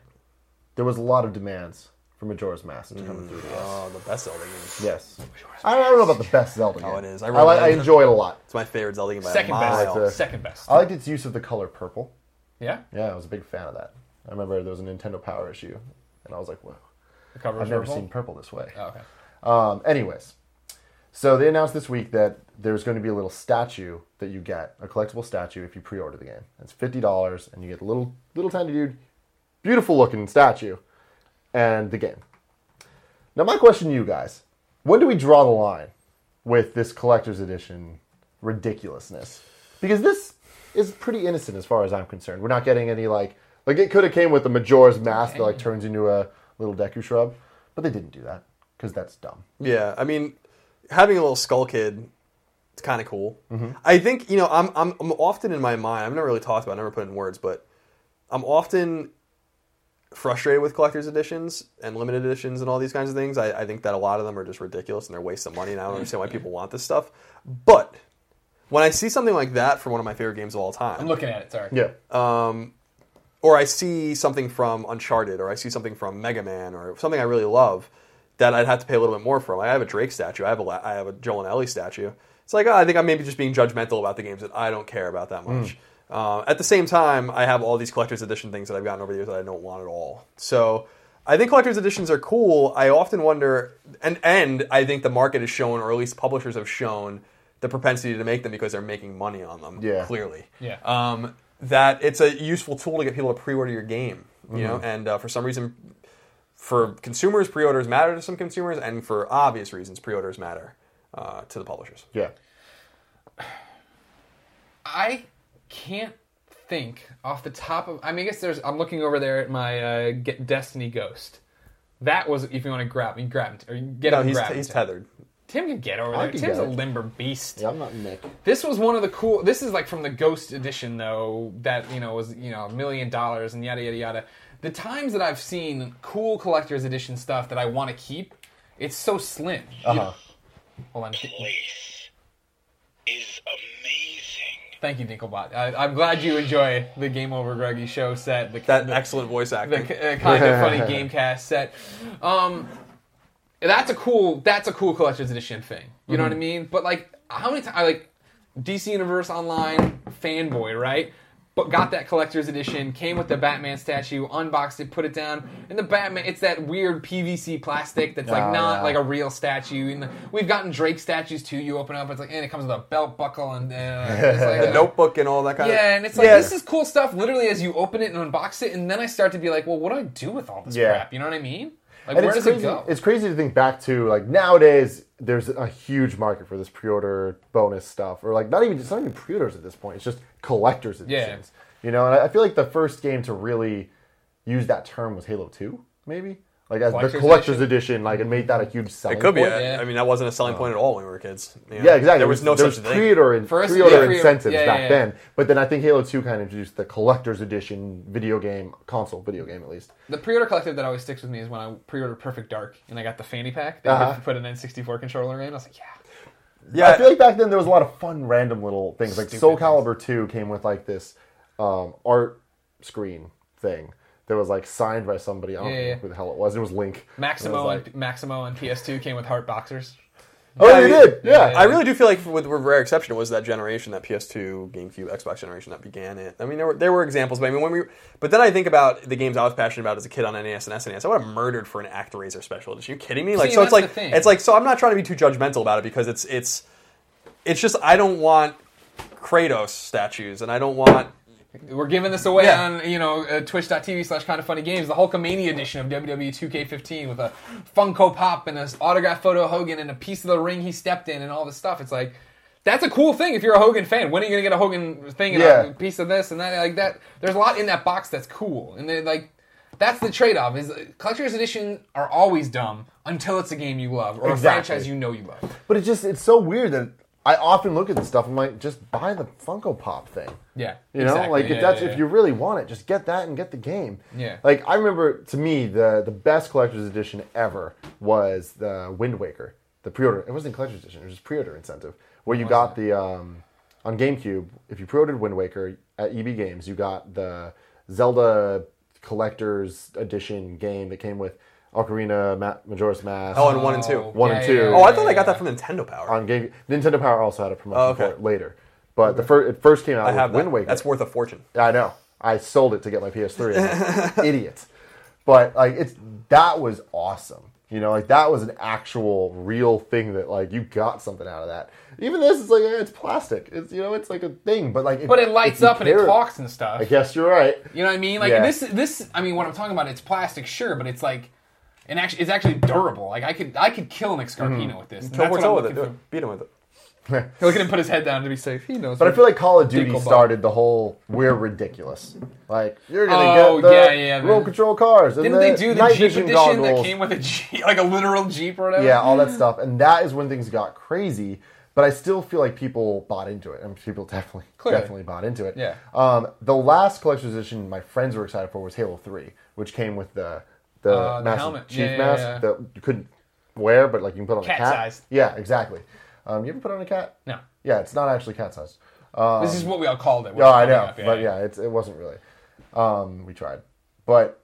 there was a lot of demands for Majora's Mask to come through. oh, the best Zelda game. Yes. I don't know about the best Zelda game. Oh, it is. I I, really like, I like it. enjoy it a lot. It's my favorite Zelda game by Second a best. mile. like the- Second best. I liked its use of the color purple. yeah. Yeah, I was a big fan of that. I remember there was a Nintendo Power issue, and I was like, "Whoa, The cover I've never purple? seen purple this way." Oh, okay. Um, anyways, so they announced this week that there's going to be a little statue that you get, a collectible statue if you pre-order the game. It's fifty dollars, and you get a little little tiny dude, beautiful looking statue, and the game. Now, my question to you guys: When do we draw the line with this collector's edition ridiculousness? Because this is pretty innocent as far as I'm concerned. We're not getting any like like it could have came with the Majora's Mask that like turns into a little Deku shrub, but they didn't do that because that's dumb. Yeah, I mean, having a little Skull Kid, it's kind of cool. Mm-hmm. I think you know, I'm, I'm I'm often in my mind. I've never really talked about, it, never put it in words, but I'm often frustrated with collector's editions and limited editions and all these kinds of things. I, I think that a lot of them are just ridiculous and they're a waste of money, and I don't understand why people want this stuff. But when I see something like that for one of my favorite games of all time, I'm looking at it. Sorry. Yeah. um, or I see something from Uncharted, or I see something from Mega Man, or something I really love that I'd have to pay a little bit more for. Like, I have a Drake statue, I have a I have a Joel and Ellie statue. It's like oh, I think I'm maybe just being judgmental about the games that I don't care about that much. Uh, at the same time, I have all these collector's edition things that I've gotten over the years that I don't want at all. So I think collector's editions are cool. I often wonder, and and I think the market has shown, or at least publishers have shown, the propensity to make them because they're making money on them. Yeah. clearly Yeah. um, that it's a useful tool to get people to pre-order your game. You know, Mm-hmm. and uh, for some reason, for consumers, pre-orders matter to some consumers, and for obvious reasons, pre-orders matter uh, to the publishers. Yeah. I can't think off the top of. I mean, I guess there's. I'm looking over there at my uh, get Destiny Ghost. That was if you want to grab, you grab him or you get No, him. and he's, grab him. he's tethered. Tim can get over I there. can Tim's get a it. limber beast. Yeah, I'm not Nick. This was one of the cool. This is like from the Ghost edition though. That you know was you know a million dollars and yada yada yada. The times that I've seen cool collector's edition stuff that I want to keep, it's so slim. Uh huh. hold on. place is amazing. Thank you, Dinklebot. I, I'm glad you enjoy the Game Over Greggy show set. The, That the, excellent voice the acting. uh, kind of funny [laughs] Gamescast set. Um, that's a cool. That's a cool collector's edition thing. You know what I mean? But like, how many times? Like, DC Universe Online fanboy, right? But got that collector's edition, came with the Batman statue, unboxed it, put it down, and the Batman. It's that weird PVC plastic that's like Oh, not yeah. like a real statue. And the, we've gotten Drake statues too. You open up, it's like, and it comes with a belt buckle and uh, it's like, [laughs] the notebook and all that kind of. yeah, and it's like Yeah. this is cool stuff. Literally, as you open it and unbox it, and then I start to be like, well, what do I do with all this Yeah. crap? You know what I mean? Like, And where does crazy. it go? It's crazy to think back to like nowadays. There's a huge market for this pre-order bonus stuff, or like not even it's not even pre-orders at this point. It's just collectors Yeah. editions. You know, and I I feel like the first game to really use that term was Halo Two, maybe like as Collector's the collector's edition. like it made that a huge selling It could be. point. I- Yeah. I mean, that wasn't a selling point at all when we were kids. You know? Yeah, exactly. There was no there such was thing. pre-order and First- pre-order yeah, incentives yeah, back yeah. then. But then I think Halo Two kind of introduced the collector's edition video game console video game at least. The pre-order collective that always sticks with me is when I pre-ordered Perfect Dark and I got the fanny pack that Uh-huh. could put an N64 controller in. I was like, yeah. Yeah, I feel like back then there was a lot of fun, random little things. Like Stupid Soul Calibur 2 came with like this um, art screen thing that was like signed by somebody. I don't Yeah, know yeah. who the hell it was. It was Link. And Maximo was like- and Maximo and PS2 came with heart boxers. Oh, Yeah, you I- did? Yeah. I really do feel like, with, with rare exception, it was that generation, that PS2, GameCube, Xbox generation that began it. I mean, there were there were examples, but I mean, when we, but then I think about the games I was passionate about as a kid on NES and SNES. I would have murdered for an ActRaiser special edition. you kidding me? Like, See, so it's like it's like so. I'm not trying to be too judgmental about it because it's it's it's just I don't want Kratos statues, and I don't want We're giving this away Yeah. on you know uh, Twitch.tv slash Kind of Funny Games, the Hulkamania edition of WWE 2K15 with a Funko Pop and an autograph photo of Hogan and a piece of the ring he stepped in and all this stuff. It's like that's a cool thing if you're a Hogan fan. When are you gonna get a Hogan thing and Yeah. a piece of this and that? Like that, there's a lot in that box that's cool, and then like. That's the trade-off. Is uh, collector's edition are always dumb until it's a game you love or Exactly. a franchise you know you love. But it's just it's so weird that I often look at this stuff. I'm like, just buy the Funko Pop thing. Yeah, You know, exactly. like Yeah, if that's yeah, if you really want it, just get that and get the game. Yeah. Like I remember, to me, the the best collector's edition ever was the Wind Waker, the pre-order. It wasn't collector's edition; it was just pre-order incentive, where you got the um, on GameCube. If you pre-ordered Wind Waker at EB Games, you got the Zelda collector's edition game that came with Ocarina, Ma- Majora's Mask. oh, and one and two. Oh, One and yeah, two. yeah, Oh, I yeah, thought I got yeah. that from Nintendo Power. on game. Nintendo Power also had a promotion Oh, okay. for it later, but the first it first came out I with have that. Wind Waker. That's worth a fortune. I know. I sold it to get my PS3. I'm like, Idiot. But like it's that was awesome. You know, like that was an actual real thing that like you got something out of that. Even this is like eh, it's plastic. It's you know it's like a thing, but like But it lights if you up and it care- talks and stuff. I guess you're right. You know what I mean? Like Yeah. this, this. I mean, what I'm talking about, it's plastic, sure, but it's like, and actually, it's actually durable. Like I could, I could kill Nick Scarpino Hmm. with this. and Kill that's what I'm with it. looking Do it. Beat him with it. for. Look at him put his head down to be safe. He knows. But I feel like Call of Duty Dinklebot. started the whole we're ridiculous. Like you're gonna Oh, get the yeah, yeah, remote the- control cars. And didn't the they do the night Jeep vision edition that goggles. came with a Jeep, [laughs] like a literal Jeep or whatever? Yeah, all that stuff, and that is when things got crazy. But I still feel like people bought into it, and people [laughs] definitely, Clearly. definitely bought into it. Yeah. Um, the last collector's edition my friends were excited for was Halo Three, which came with the the, Uh, the helmet. chief Yeah, yeah, mask yeah. that you couldn't wear, but like you can put on Cat a cat. size. Yeah, exactly. Um, you ever put on a cat? No, Yeah, it's not actually cat size. this is what we all called it. Oh, I know, but yeah, it's, it wasn't really. Um, we tried, but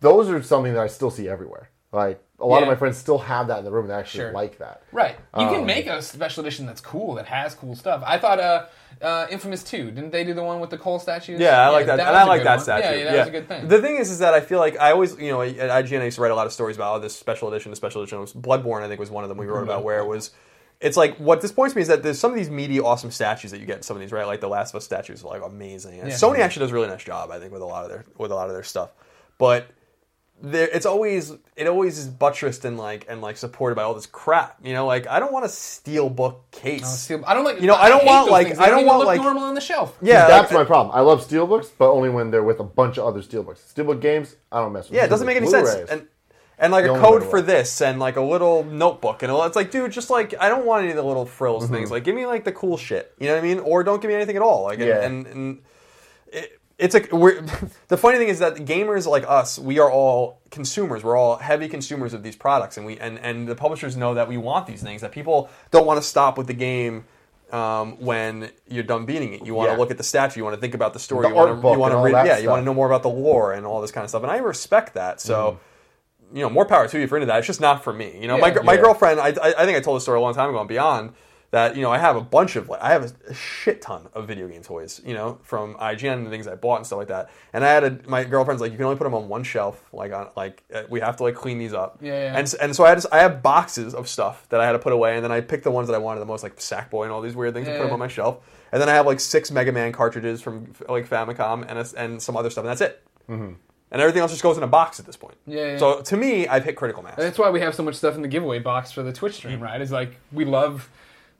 those are something that I still see everywhere. Like a lot of my friends still have that in the room. and They actually Sure. like that. Right. You Um, can make a special edition that's cool, that has cool stuff. I thought uh, uh, Infamous 2, didn't they do the one with the Cole statues? Yeah, I like that, and I like that one. statue. Yeah, yeah, that was a good thing. The thing is, is that I feel like I always, you know, at IGN I used to write a lot of stories about oh, this special edition, the special edition. Bloodborne, I think, was one of them we wrote about where it was. It's like what disappoints me is that there's some of these meaty, awesome statues that you get in some of these, right? Like the Last of Us statues, are like amazing. And Yeah. Sony actually does a really nice job, I think, with a lot of their with a lot of their stuff. But there, it's always it always is buttressed and like and like supported by all this crap. You know, like I don't want a steel book case. Oh, steel- I don't like. You know, I don't want, like- I don't want, like- normal on the shelf. yeah, That's like- my problem. I love steelbooks, but only when they're with a bunch of other steelbooks. Steelbook games, I don't mess with. Yeah, it doesn't make any Blu-rays. sense. And and like The a code for this and like a little notebook and all it's like, dude, just like I don't want any of the little frills Mm-hmm. things. Like give me like the cool shit. You know what I mean? Or don't give me anything at all. Like and, Yeah. and, and it, it's a we're [laughs] the funny thing is that gamers like us, we are all consumers. We're all heavy consumers of these products and we and, and the publishers know that we want these things, that people don't want to stop with the game um, when you're done beating it. You want to Yeah. look at the statue, you want to think about the story, The you want to, you want to read, yeah, you want to know more about the lore and all this kind of stuff. And I respect that. So, you know, more power to you for into that. It's just not for me. You know, my Yeah. gr- my Yeah. girlfriend. I, I I think I told the story a long time ago on Beyond that you know I have a bunch of like I have a, a shit ton of video game toys. You know, from IGN and things I bought and stuff like that. And I had a, my girlfriend's like, you can only put them on one shelf. Like on like uh, we have to like clean these up. Yeah, yeah. And and so I had I have boxes of stuff that I had to put away, and then I picked the ones that I wanted the most, like Sackboy and all these weird things, and put them on my shelf. And then I have like six Mega Man cartridges from like Famicom and a, and some other stuff, and that's it. Mm-hmm. And everything else just goes in a box at this point. Yeah, yeah. So to me, I've hit critical mass. And that's why we have so much stuff in the giveaway box for the Twitch stream, right? Is like we love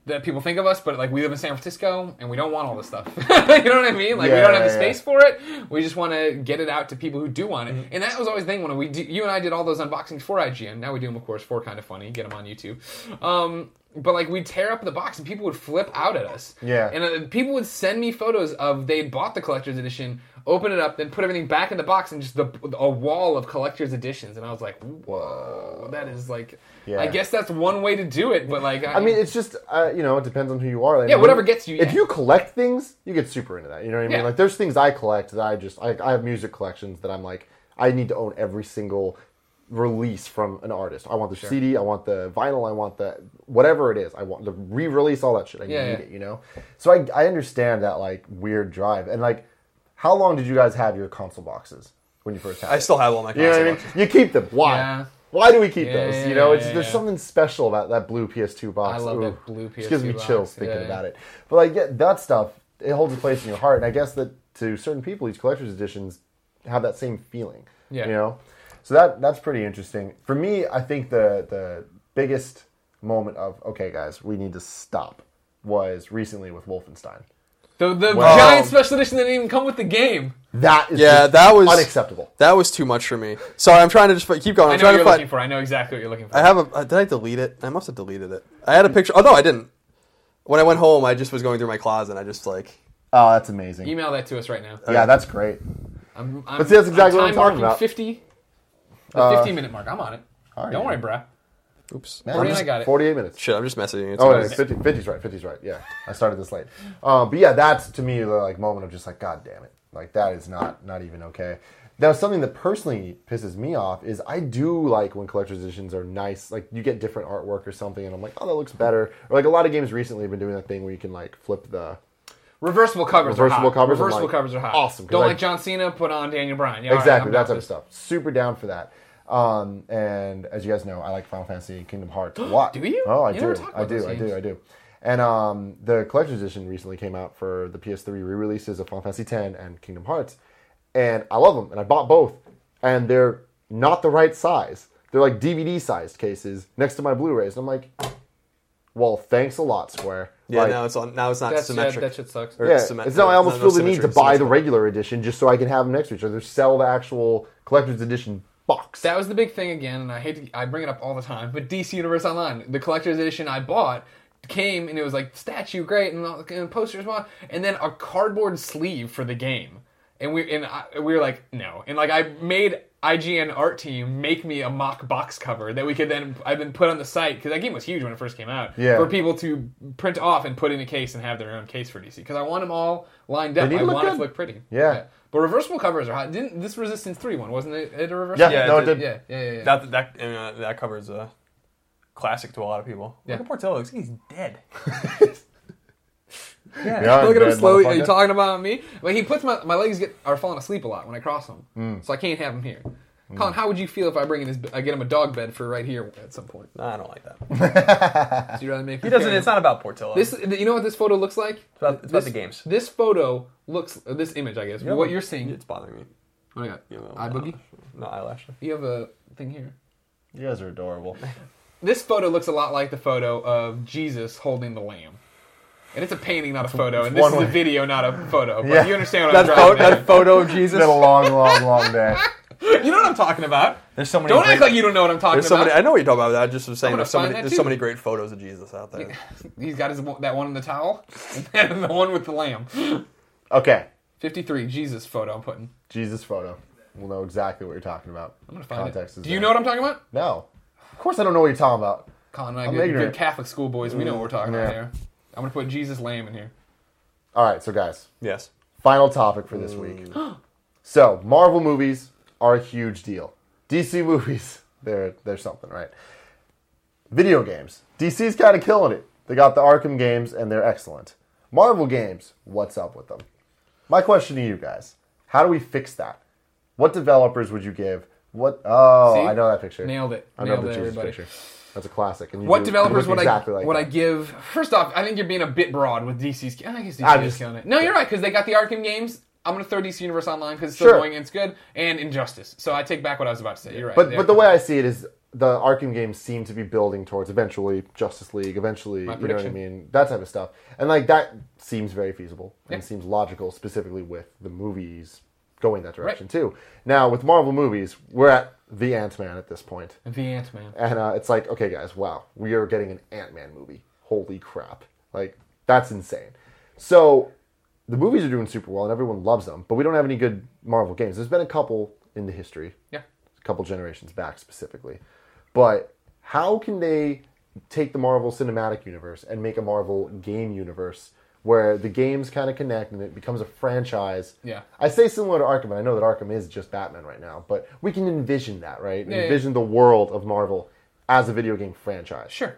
that people think of us, but like we live in San Francisco and we don't want all this stuff. [laughs] you know what I mean? Like we don't have the yeah, space for it. We just want to get it out to people who do want it. And that was always the thing when we do, you and I did all those unboxings for IGN. Now we do them, of course, for kind of funny. Get them on YouTube. Um, but like we'd tear up the box and people would flip out at us. Yeah. And uh, people would send me photos of they bought the collector's edition, open it up, then put everything back in the box and just the, a wall of collector's editions. And I was like, whoa, that is like. Yeah. I guess that's one way to do it, but like, I mean, it's just uh, you know, it depends on who you are. Like, Yeah, whatever gets you, If yeah. you collect things, you get super into that. You know what I mean? Yeah. Like, there's things I collect that I just I, I have music collections that I'm like, I need to own every single release from an artist. I want the CD, I want the vinyl, I want the whatever it is. I want the re-release, all that shit. I Yeah, need yeah. it, you know. So I I understand that like weird drive and like how long did you guys have your console boxes when you first had? I it? still have all my console You know what I mean? You keep them. Why? Yeah. Why do we keep Yeah, those? you know, it's there's something special about that blue PS2 box. I love Ooh, that blue PS2 It gives me PS2 chills thinking about it. But like yeah, that stuff, it holds a place in your heart, and I guess that to certain people, these collector's editions have that same feeling. Yeah. You know, so that that's pretty interesting. For me, I think the the biggest moment of okay, guys, we need to stop was recently with Wolfenstein. The, the Well- giant special edition that didn't even come with the game. That is Yeah, just that was unacceptable. That was too much for me. Sorry, I'm trying to just fi- keep going. I I'm know trying what to you're find. looking for. I know exactly what you're looking for. I have a. uh, Did I delete it? I must have deleted it. I had a picture. Oh no, I didn't. When I went home, I just was going through my closet. and I just like. Oh, that's amazing. Email that to us right now. Yeah, that's great. I'm, I'm, But see, that's exactly I'm what I'm time talking marking about. 50. The Uh, 15 minute mark. I'm on it. Don't worry, bruh. Oops. Man, Forty I'm and I just- got it. 48 minutes. Shit, I'm just messaging. It. Oh, so no, 50, 50's right. 50's right. Yeah, I started this late. Um, but yeah, that's to me the like moment of just like, God damn it, like that is not not even okay. Now, something that personally pisses me off is I do like when collector's editions are nice. Like you get different artwork or something, and I'm like, oh, that looks better. Or like a lot of games recently have been doing that thing where you can like flip the. Reversible covers Reversible are hot. covers, I'm Reversible like, covers are hot. awesome, 'cause Don't I- like John Cena, put on Daniel Bryan. Yeah, all right, exactly I'm that down type for of stuff. Super down for that. Um, and as you guys know, I like Final Fantasy and Kingdom Hearts a lot. [gasps] Do you? Oh, I You do. never talk I do. I do. I do. And um, the collector's edition recently came out for the PS3 re-releases of Final Fantasy X and Kingdom Hearts, and I love them. And I bought both, and they're not the right size. They're like DVD-sized cases next to my Blu-rays. And I'm like, well, thanks a lot, Square. Yeah, Like, now it's on. Now it's not That's, yeah, symmetric. that shit sucks. Or yeah, symmet- it's now I almost no, feel no the need to symmetry, buy the regular edition just so I can have them next to each other. Sell the actual collector's edition box. That was the big thing again, and I hate to, I bring it up all the time, but DC Universe Online, the collector's edition I bought came and it was like statue great and, all- and posters and then a cardboard sleeve for the game, and we and I, we were like no, and like I made IGN art team make me a mock box cover that we could then I've been put on the site because that game was huge when it first came out Yeah. for people to print off and put in a case and have their own case for DC because I want them all lined up. I want it to look pretty. Yeah. But reversible covers are hot. Didn't this Resistance Three one wasn't it, it a reversible? Yeah, Yeah, no, it it did. Yeah, yeah, yeah. yeah. That that I mean, uh, that cover is a classic to a lot of people. Yeah. Look at Portillo. Looks like He's dead. [laughs] Yeah, Look at him slowly. Are you talking about me? Like he puts my my legs get are falling asleep a lot when I cross them, Mm. so I can't have him here. Colin, how would you feel if I bring in his? I get him a dog bed for right here at some point. Nah, I don't like that. [laughs] So you rather make He doesn't. It's not about Portillo. This. You know what this photo looks like? It's about, it's about this, the games. This photo looks. uh, This image, I guess. You have what you're seeing. It's bothering me. What I got? You know, Eye boogie. No eyelash. You have a thing here. You guys are adorable. [laughs] This photo looks a lot like the photo of Jesus holding the lamb. And it's a painting, not a photo. And this one is a way. video, not a photo. But Yeah. you understand what That, I'm photo, driving that photo of Jesus. It's been a long, long, long day. [laughs] You know what I'm talking about. There's so many. Don't great, act like you don't know what I'm talking There's so about. many. I know what you're talking about. I just was saying there's so many. There's so many great photos of Jesus out there. [laughs] He's got his that one in the towel, [laughs] and the one with the lamb. [laughs] Okay, Fifty-three Jesus photo. I'm putting. Jesus photo. We'll know exactly what you're talking about. I'm gonna find Context it. Do you there. know what I'm talking about? No. Of course I don't know what you're talking about. Colin I'm good, ignorant. good Catholic schoolboys. We know what we're talking about here. I'm gonna put Jesus lamb in here. All right, so guys, Yes. final topic for this week. Mm. [gasps] so, Marvel movies are a huge deal. DC movies, [laughs] they're they're something, right? Video games. DC's kind of killing it. They got the Arkham games and they're excellent. Marvel games, what's up with them? My question to you guys: How do we fix that? What developers would you give? What? Oh, See? I know that picture. Nailed it. I know Nailed the it, Jesus everybody. picture. That's a classic. And you What do- developers would exactly I like would that. I give? First off, I think you're being a bit broad with DC's. I guess DC I'm just- killing it. No, you're right because they got the Arkham games. I'm gonna throw DC Universe Online because it's still Sure. going and it's good, and Injustice. So I take back what I was about to say. You're right. But They but the way I see it is the Arkham games seem to be building towards eventually Justice League, eventually you know what I prediction. mean, that type of stuff, and like that seems very feasible and Yeah. seems logical, specifically with the movies going that direction too. Now with Marvel movies, we're at the Ant Man at this point, the Ant Man. and uh, it's like, okay, guys, wow, we are getting an Ant Man movie. Holy crap! Like that's insane. So the movies are doing super well, and everyone loves them, but we don't have any good Marvel games. There's been a couple in the history Yeah. a couple generations back specifically. But how can they take the Marvel Cinematic Universe and make a Marvel game universe where the games kind of connect and it becomes a franchise. Yeah. I say similar to Arkham, and I know that Arkham is just Batman right now, but we can envision that, right? Yeah, yeah. envision the world of Marvel as a video game franchise. Sure.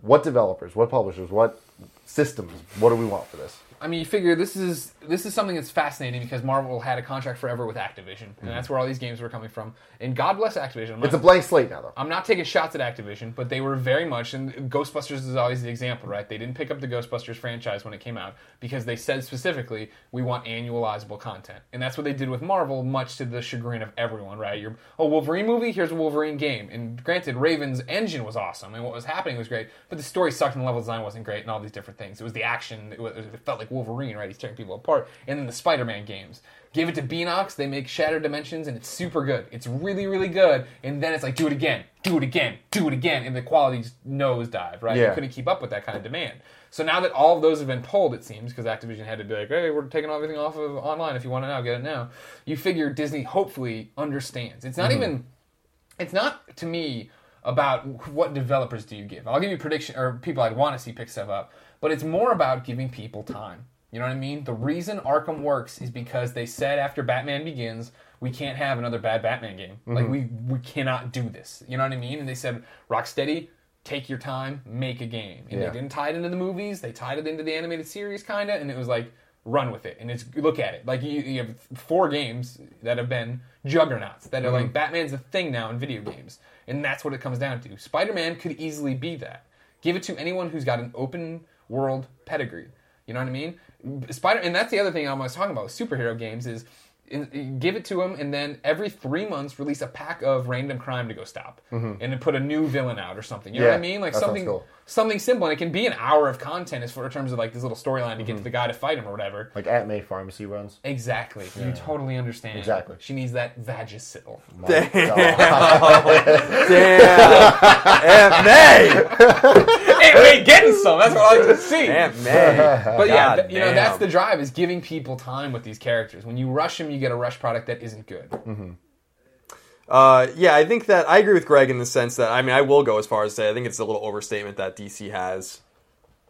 What developers, what publishers, what systems, what do we want for this? I mean, you figure this is this is something that's fascinating because Marvel had a contract forever with Activision, and mm-hmm. that's where all these games were coming from. And God bless Activision. I'm It's a blank slate now, though. I'm not taking shots at Activision, but they were very much, and Ghostbusters is always the example, right? They didn't pick up the Ghostbusters franchise when it came out because they said specifically, we want annualizable content. And that's what they did with Marvel, much to the chagrin of everyone, right? You're, oh, Wolverine movie? Here's a Wolverine game. And granted, Raven's engine was awesome, and what was happening was great, but the story sucked and the level design wasn't great, and all these different things. It was the action, it, was, it felt like Wolverine, right? He's tearing people apart. And then the Spider Man games. Give it to Beenox, they make Shattered Dimensions, and it's super good. It's really, really good. And then it's like, do it again, do it again, do it again, and the quality's nosedive, right? Yeah. You couldn't keep up with that kind of demand. So now that all of those have been pulled, it seems, because Activision had to be like, hey, we're taking everything off of online. If you want it now, get it now. You figure Disney hopefully understands. It's not mm-hmm. even, it's not to me about what developers do you give. I'll give you prediction or people I'd want to see pick stuff up, but it's more about giving people time. You know what I mean? The reason Arkham works is because they said after Batman Begins, we can't have another bad Batman game. Like mm-hmm. we we cannot do this. You know what I mean? And they said, Rocksteady, take your time, make a game. And Yeah. they didn't tie it into the movies. They tied it into the animated series, kind of, and it was like run with it and it's look at it like you, you have four games that have been juggernauts that are like mm-hmm. batman's a thing now in video games and that's what it comes down to spider-man could easily be that give it to anyone who's got an open world pedigree you know what i mean spider and that's the other thing i was talking about with superhero games is in, give it to them and then every three months release a pack of random crime to go stop mm-hmm. and then put a new villain out or something you know what i mean like something cool. something simple and it can be an hour of content as for in terms of like this little storyline to get mm-hmm. to the guy to fight him or whatever Like Aunt May Pharmacy runs. Exactly. You totally understand. Exactly. She needs that Vagisil. My God. [laughs] Damn, Aunt May, [laughs] hey, wait, getting some. That's what I like to see. [laughs] Aunt May. But yeah, God th- you know that's the drive is giving people time with these characters. When you rush them, you get a rush product that isn't good. Uh, yeah, I think that I agree with Greg in the sense that I mean I will go as far as to say I think it's a little overstatement that DC has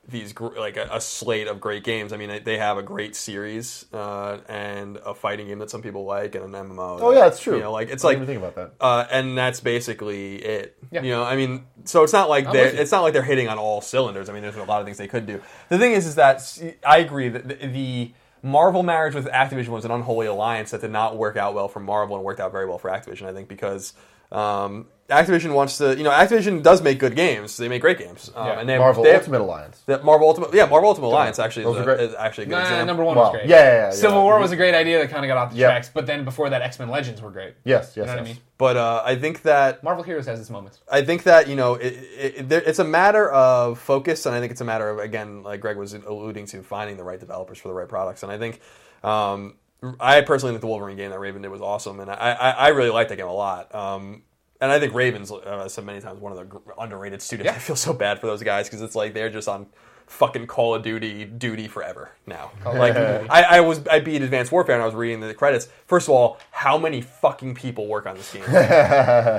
these like a, a slate of great games. I mean they- they have a great series uh, and a fighting game that some people like and an MMO. Oh yeah, it's true. You know, like it's I like think about that. uh, and that's basically it. Yeah. You know, I mean, so it's not like they're it's not like they're hitting on all cylinders. I mean, there's a lot of things they could do. The thing is, is that I agree that the, the Marvel marriage with Activision was an unholy alliance that did not work out well for Marvel and worked out very well for Activision. I think because. Um, Activision wants to, you know, Activision does make good games. They make great games, um, Yeah. and they have, Marvel they have- Ultimate Alliance. the Marvel Ultimate, yeah, Marvel Ultimate Alliance actually Those is, a, great. is actually a good Nah, example. number one Well, was great. yeah, yeah, yeah, Civil yeah. War was a great idea that kind of got off the Yep. tracks, but then before that, X Men Legends were great. Yes, yes, You know what I mean? But uh, I think that Marvel Heroes has its moments. I think that you know it, it, it, it's a matter of focus, and I think it's a matter of again, like Greg was alluding to, finding the right developers for the right products. And I think um, I personally think the Wolverine game that Raven did was awesome, and I, I, I really liked that game a lot. Um, and I think Ravens, uh, I said many times, one of the underrated studios. Yeah. I feel so bad for those guys because it's like they're just on fucking Call of Duty duty forever now. Like I, I was, I beat Advanced Warfare and I was reading the credits. First of all, how many fucking people work on this game? [laughs]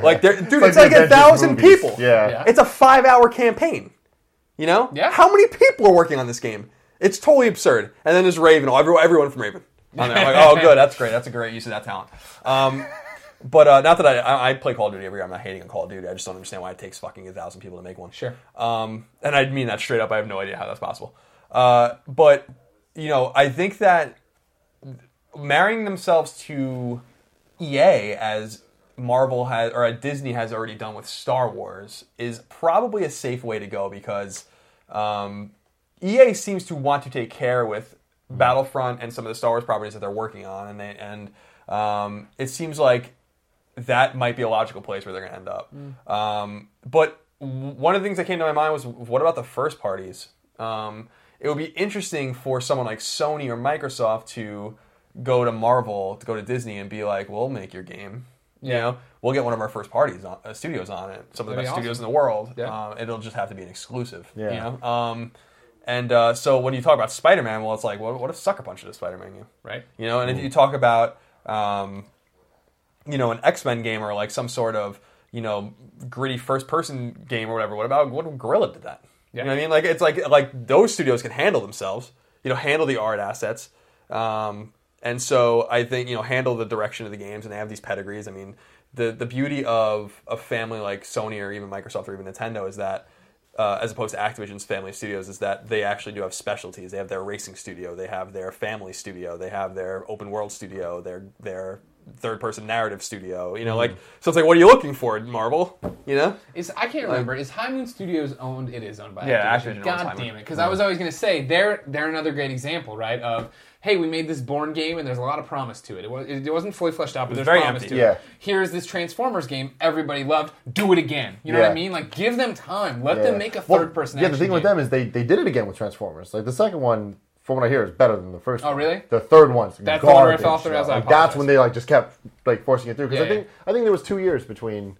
like, they're, dude, it's like like, a thousand movies. people. Yeah. Yeah. It's a five hour campaign. You know? Yeah. How many people are working on this game? It's totally absurd. And then there's Raven, everyone, everyone from Raven. On there. I'm like, oh, [laughs] good, that's great. That's a great use of that talent. Um, but uh, not that I, I, I play Call of Duty every year. I'm not hating on Call of Duty. I just don't understand why it takes fucking a thousand people to make one. Sure. Um, and I mean that straight up. I have no idea how that's possible. Uh, but you know, I think that marrying themselves to EA as Marvel has or Disney has already done with Star Wars is probably a safe way to go because um, EA seems to want to take care with Battlefront and some of the Star Wars properties that they're working on, and they and um, it seems like that might be a logical place where they're going to end up. Um, but one of the things that came to my mind was, what about the first parties? Um, it would be interesting for someone like Sony or Microsoft to go to Marvel, to go to Disney, and be like, "We'll make your game." You Yeah. know, we'll get one of our first parties on, uh, studios on it. Some of the That'd best be studios awesome. in the world. Yeah. Um, it'll just have to be an exclusive. Yeah. You know. Um, and uh, so when you talk about Spider Man, well, it's like, what, what if Sucker Punch did a Spider Man game? Right? You know, and if you talk about, um, you know, an X Men game or like some sort of, you know, gritty first person game or whatever, what about what if Guerrilla did that? Yeah. You know what I mean? Like it's like like those studios can handle themselves. you know, handle the art assets. Um, and so I think you know handle the direction of the games, and they have these pedigrees. I mean, the the beauty of a family like Sony or even Microsoft or even Nintendo is that. Uh, as opposed to Activision's family studios, is that they actually do have specialties. They have their racing studio, they have their family studio, they have their open world studio, their their third person narrative studio. You know, mm-hmm. like so it's like, what are you looking for, Marvel? You know, Is I can't remember. Is High Moon Studios owned? It is owned by Yeah, Activision. Activision owns God Moon. damn it! Because I was always going to say they're they're another great example, right? Of hey, we made this Bourne game and there's a lot of promise to it. It, was, it wasn't fully fleshed out, but there's very promise empty. to Yeah. it. Here's this Transformers game everybody loved. Do it again. You know what Yeah. I mean? Like give them time. Let Yeah. them make a Well, third person. Yeah, the action thing with them is they they did it again with Transformers. Like the second one, from what I hear, is better than the first. Oh, one. really? The third one's That's the one where I garbage. fell through, I like, Like, that's apologize. when they like just kept like forcing it through. Because Yeah, I think I think there was two years between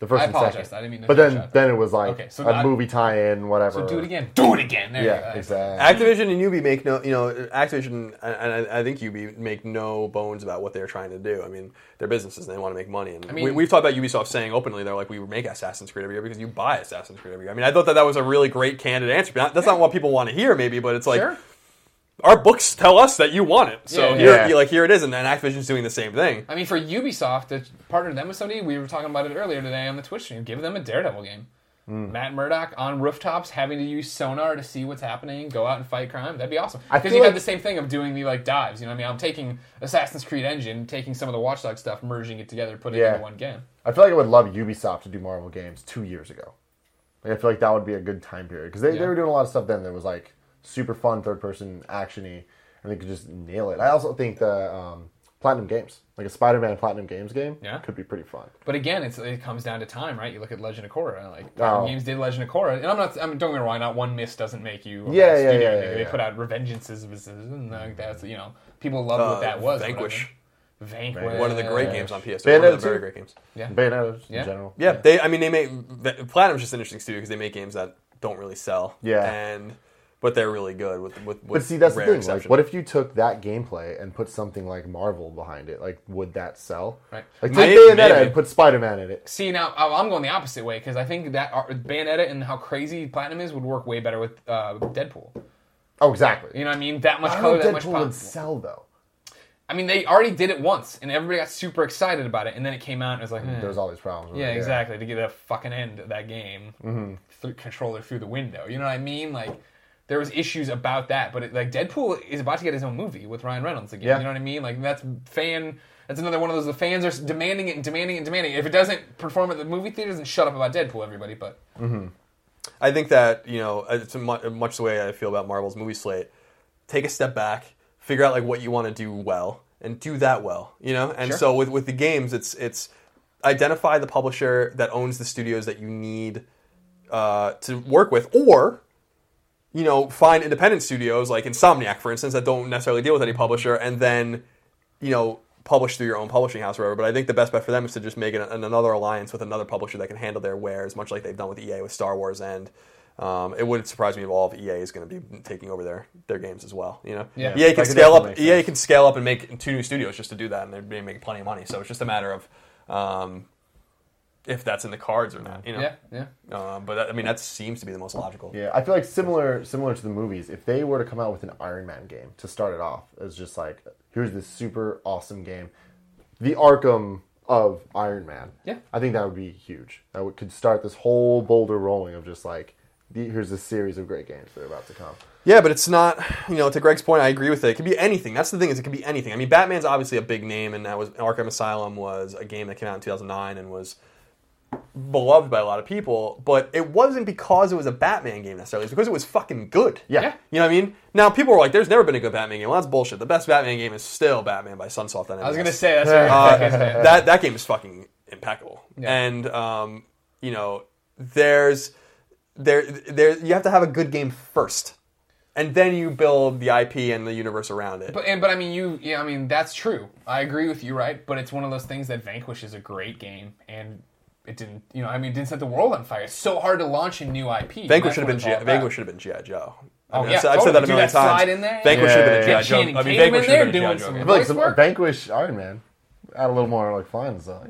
the first I and apologize. second. I didn't mean to But then you then it was like Okay, so a I- movie tie-in, whatever. So do it again. Do it again. There you Yeah, go. exactly. Activision and Ubi make no, you know, Activision and I, I think Ubi make no bones about what they're trying to do. I mean, they're businesses and they want to make money. And mean- we, we've talked about Ubisoft saying openly they're like, we make Assassin's Creed every year because you buy Assassin's Creed every year. I mean, I thought that that was a really great candid answer. But that's not what people want to hear, maybe. But it's like Sure. Our books tell us that you want it, so Yeah, here, yeah. like here it is, and then Activision's doing the same thing. I mean, for Ubisoft, to partner them with somebody, we were talking about it earlier today on the Twitch stream. Give them a Daredevil game. Hmm. Matt Murdock on rooftops, having to use sonar to see what's happening, go out and fight crime. That'd be awesome. Because you like- have the same thing of doing the like dives. You know what I mean? I'm taking Assassin's Creed engine, taking some of the Watchdog stuff, merging it together, putting it Yeah. into one game. I feel like I would love Ubisoft to do Marvel games two years ago. Like, I feel like that would be a good time period because they, Yeah. they were doing a lot of stuff then that was like super fun, third person actiony, and they could just nail it. I also think the um, Platinum Games, like a Spider-Man Platinum Games game, Yeah. could be pretty fun. But again, it's, it comes down to time, right? You look at Legend of Korra. Like Oh. games did Legend of Korra, and I'm not. I mean, don't get me wrong. Not one miss doesn't make you. a Yeah, yeah, yeah, They, yeah, they yeah. put out Revengeances, and like that's you know people loved Uh, what that was. or Vanquish. Vanquish. One of the great Yeah. games on PS3. Bayonetta One of the very great games. Yeah. Bayonetta Yeah. in general. Yeah, they. I mean, they make Platinum's just an interesting studio because they make games that don't really sell. Yeah. and but they're really good with with. with But see, that's the rare thing. Like, exception. what if you took that gameplay and put something like Marvel behind it? Like, would that sell? Right. Like, Maybe- take Bayonetta maybe. and put Spider-Man in it. See now, I- I'm going the opposite way because I think that Bayonetta and how crazy Platinum is would work way better with uh, Deadpool. Oh, exactly. You know what I mean? That much I color, don't that know much Deadpool would sell though. I mean, they already did it once, and everybody got super excited about it, and then it came out and it was like, eh. There's all these problems. with yeah, it, exactly. To get the fucking end of that game, Mm-hmm. through controller through the window. You know what I mean? Like. There was issues about that, but it, like Deadpool is about to get his own movie with Ryan Reynolds again. Yeah. You know what I mean? Like that's fan. That's another one of those. The fans are demanding it and demanding it and demanding. it. If it doesn't perform at the movie theaters, then shut up about Deadpool, everybody. But mm-hmm. I think that you know it's much the way I feel about Marvel's movie slate. Take a step back, figure out like what you want to do well, and do that well. You know, and Sure. so with with the games, it's it's identify the publisher that owns the studios that you need uh, to work with, or you know find independent studios like Insomniac, for instance, that don't necessarily deal with any publisher, and then you know publish through your own publishing house or whatever. But I think the best bet for them is to just make an, an, another alliance with another publisher that can handle their wares, much like they've done with EA with Star Wars. And um, it wouldn't surprise me at all if EA is going to be taking over their, their games as well. You know, Yeah. EA can scale up. EA can scale up and make two new studios just to do that, and they're making plenty of money. So it's just a matter of um, if that's in the cards or not. You know. yeah, yeah. Uh, but that, I mean, that seems to be the most logical. Yeah, I feel like similar similar to the movies. If they were to come out with an Iron Man game to start it off, as just like here's this super awesome game, the Arkham of Iron Man. Yeah. I think that would be huge. That would, could start this whole boulder rolling of just like here's this series of great games that are about to come. Yeah, but it's not. You know, to Greg's point, I agree with it. It could be anything. That's the thing is, it could be anything. I mean, Batman's obviously a big name, and that was Arkham Asylum was a game that came out in 2009 and was beloved by a lot of people. But it wasn't because it was a Batman game necessarily. It's because it was fucking good. Yeah. Yeah. You know what I mean? Now people were like, "There's never been a good Batman game." Well, that's bullshit. The best Batman game is still Batman by Sunsoft. on I was gonna say that's Uh, I was saying. that that game is fucking impeccable. Yeah. And um, you know, there's there there you have to have a good game first, and then you build the IP and the universe around it. But and but I mean you yeah I mean that's true. I agree with you, right? But it's one of those things that Vanquish is a great game and it didn't you know I mean it didn't set the world on fire. It's so hard to launch a new IP. Vanquish should have been G- Vanquish should have been GI Joe. I Oh, yeah, I've, said- I've said that a million that times. slide in there? Vanquish Yeah, should have yeah, been a. GI Joe. I mean, Vanquish in should have there been a doing GI some- Joe. I feel like some? Vanquish Iron Man. Add a little more like fun stuff.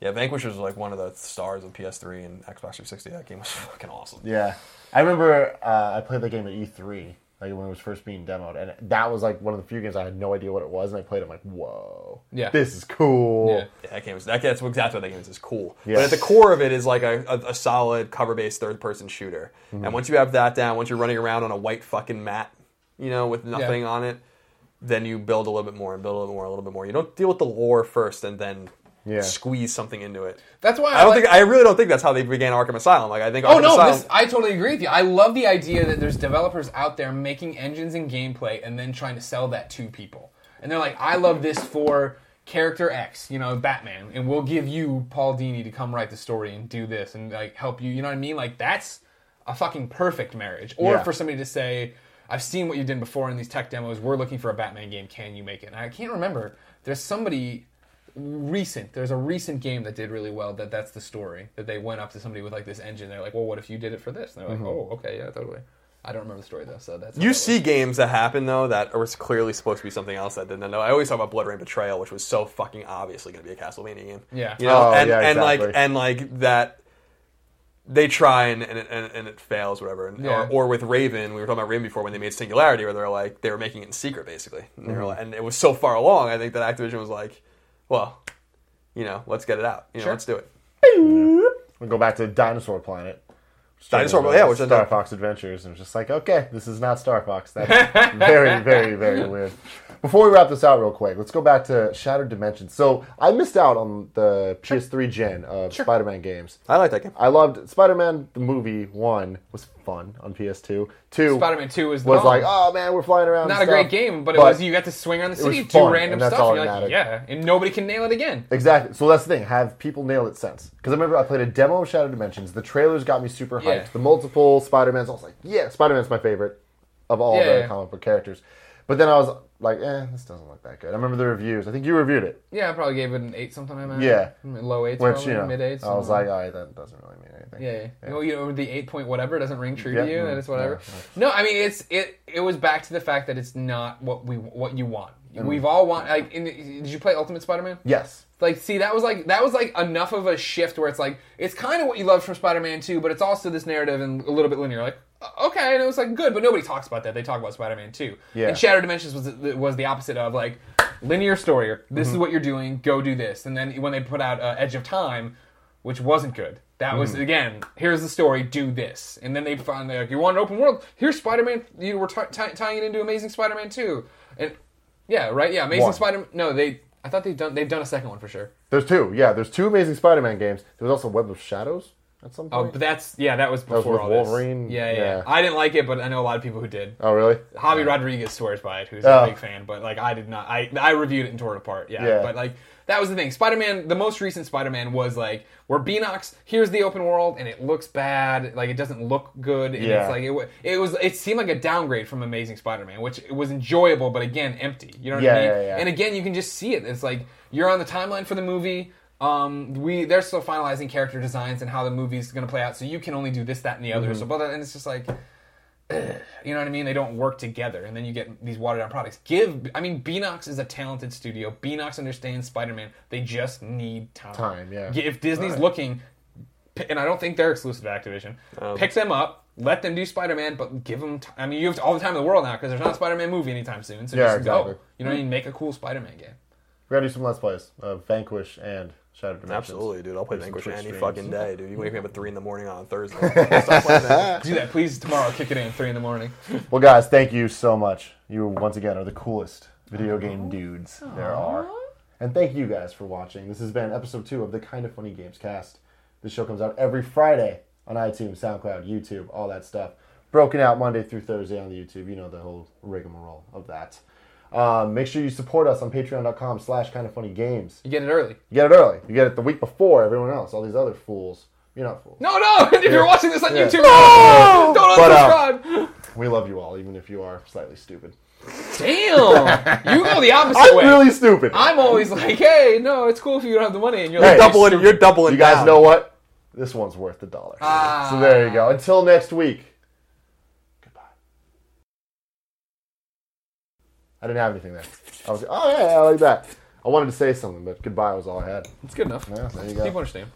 Yeah, Vanquish was like one of the stars of PS3 and Xbox 360. That game was [laughs] fucking awesome. Yeah, I remember uh, I played the game at E3. Like when it was first being demoed, and that was like one of the few games I had no idea what it was, and I played it. I'm like, whoa, Yeah. this is cool. Yeah. Yeah, that game is that, that's exactly what that game is. Is cool. Yeah. But at the core of it is like a, a, a solid cover-based third-person shooter. Mm-hmm. And once you have that down, once you're running around on a white fucking mat, you know, with nothing on it, then you build a little bit more and build a little bit more, a little bit more. You don't deal with the lore first and then Yeah. squeeze something into it. That's why I, I don't like- think I really don't think that's how they began Arkham Asylum. Like I think Oh no, Asylum, this, I totally agree with you. I love the idea that there's developers out there making engines and gameplay and then trying to sell that to people. And they're like, I love this for character X, you know, Batman, and we'll give you Paul Dini to come write the story and do this and like help you. You know what I mean? Like that's a fucking perfect marriage. Or Yeah. for somebody to say, I've seen what you did before in these tech demos. We're looking for a Batman game. Can you make it? And I can't remember. There's somebody recent. There's a recent game that did really well. That that's the story. That they went up to somebody with like this engine. They're like, well, what if you did it for this? And they're like, oh, okay, yeah, totally. I don't remember the story though, so that's You see games that happen though that was clearly supposed to be something else that didn't know. I always talk about BloodRayne Betrayal, which was so fucking obviously going to be a Castlevania game. Yeah. you know, Oh, and yeah, and like and like that. They try and and it, and, and it fails, whatever. And, Yeah. or, or with Raven, we were talking about Raven before when they made Singularity, where they're like they were making it in secret, basically. And, Mm-hmm. like, and it was so far along. I think that Activision was like, well, you know, let's get it out. You know, Sure. let's do it. We go back to Dinosaur Planet. Dinosaur, Started yeah, which is- Star know. Fox Adventures, and it's just like, okay, this is not Star Fox. That's very, very, very [laughs] weird. Before we wrap this out real quick, let's go back to Shattered Dimensions. So I missed out on the PS3 gen of Spider-Man games. I like that game. I loved Spider-Man the movie. One was fun on PS2. Two Spider-Man Two was the was bomb. like, oh man, we're flying around. not a great game, but it was you got to swing around the city, do fun, random stuff. You're like, yeah, and nobody can nail it again. Exactly. So that's the thing. Have people nail it since? Because I remember I played a demo of Shattered Dimensions. The trailers got me super hyped. Yeah. The multiple Spider-Mans. I was like, yeah, Spider-Man's my favorite of all Yeah, the yeah. comic book characters. But then I was like, eh, this doesn't look that good. I remember the reviews. I think you reviewed it. Yeah, I probably gave it an eight something. I imagine. Yeah. low eights, Which, you know, mid eights. I was like, all right, that doesn't really Yeah, yeah. Well, you know, the eight point whatever doesn't ring true Yeah, to you. mm, That it's whatever. yeah, No, I mean it's it. It was back to the fact that it's not what we what you want. Mm. We've all want like. In the, did you play Ultimate Spider-Man? Yes. Like, see, that was like that was like enough of a shift where it's like it's kind of what you loved from Spider-Man 2, but it's also this narrative and a little bit linear. Like, okay, and it was like good, but nobody talks about that. They talk about Spider-Man 2. Yeah. And Shattered Dimensions was the, was the opposite of like linear story. This Mm-hmm. is what you're doing. Go do this. And then when they put out uh, Edge of Time, which wasn't good. That Mm-hmm. was again. Here's the story. Do this, and then they find like you want an open world. Here's Spider-Man. You were t- t- tying it into Amazing Spider-Man 2, and yeah, right, yeah, Amazing Spider. man No, they. I thought they've done they've done a second one for sure. There's two. Yeah, there's two Amazing Spider-Man games. There was also Web of Shadows at some point. Oh, but that's yeah, that was was before with all Wolverine? This. Yeah, yeah, Yeah. I didn't like it, but I know a lot of people who did. oh, really? Javi Rodriguez swears by it, who's Oh. a big fan, but like I did not. I I reviewed it and tore it apart. Yeah, Yeah. but like that was the thing. Spider-Man, the most recent Spider-Man was like where Beenox. Here's the open world, and it looks bad. Like it doesn't look good. And Yeah. it's like it, it was. It seemed like a downgrade from Amazing Spider-Man, which it was enjoyable, but again empty. You know what Yeah, I mean? yeah, yeah. And again, you can just see it. It's like you're on the timeline for the movie. Um, we they're still finalizing character designs and how the movie's going to play out, so you can only do this, that, and the other. Mm-hmm. So, but and it's just like, you know what I mean? They don't work together, and then you get these watered down products. Give, I mean, Beenox is a talented studio. Beenox understands Spider-Man. They just need time. Time, yeah. If Disney's Right. looking, and I don't think they're exclusive to Activision, Um, pick them up. Let them do Spider-Man, but give them. T- I mean, you have all the time in the world now because there's not a Spider-Man movie anytime soon. So Yeah, just exactly. go. You know what I mean? Make a cool Spider-Man game. We gotta do some Let's Plays of Vanquish and Shattered Dimensions. Absolutely, dude. I'll play Do some Vanquish any streams. fucking day, dude. You wake me up at three in the morning on a Thursday. [laughs] Stop playing that. Do that, please. Tomorrow, kick it in at three in the morning. Well, guys, thank you so much. You once again are the coolest video game dudes there are. And thank you guys for watching. This has been episode two of the Kinda Funny Gamescast. This show comes out every Friday on iTunes, SoundCloud, YouTube, all that stuff. Broken out Monday through Thursday on the YouTube. You know the whole rigmarole of that. Um, make sure you support us on patreon.com slash kind of funny games. You get it early. You get it early. You get it the week before everyone else. All these other fools. You're not fools. No, no! [laughs] If you're watching this on Yeah. YouTube, No! don't But, uh, unsubscribe. [laughs] We love you all, even if you are slightly stupid. Damn, you go the opposite I'm way. really stupid. I'm always like, hey, no, it's cool if you don't have the money, and you're Hey. like, Doubling, stupid. you're doubling. You guys down. know what? This one's worth the dollar. Ah. So there you go. Until next week. I didn't have anything there. I was like, oh yeah, I like that. I wanted to say something, but goodbye was all I had. It's good enough. Yeah, there you go. People understand.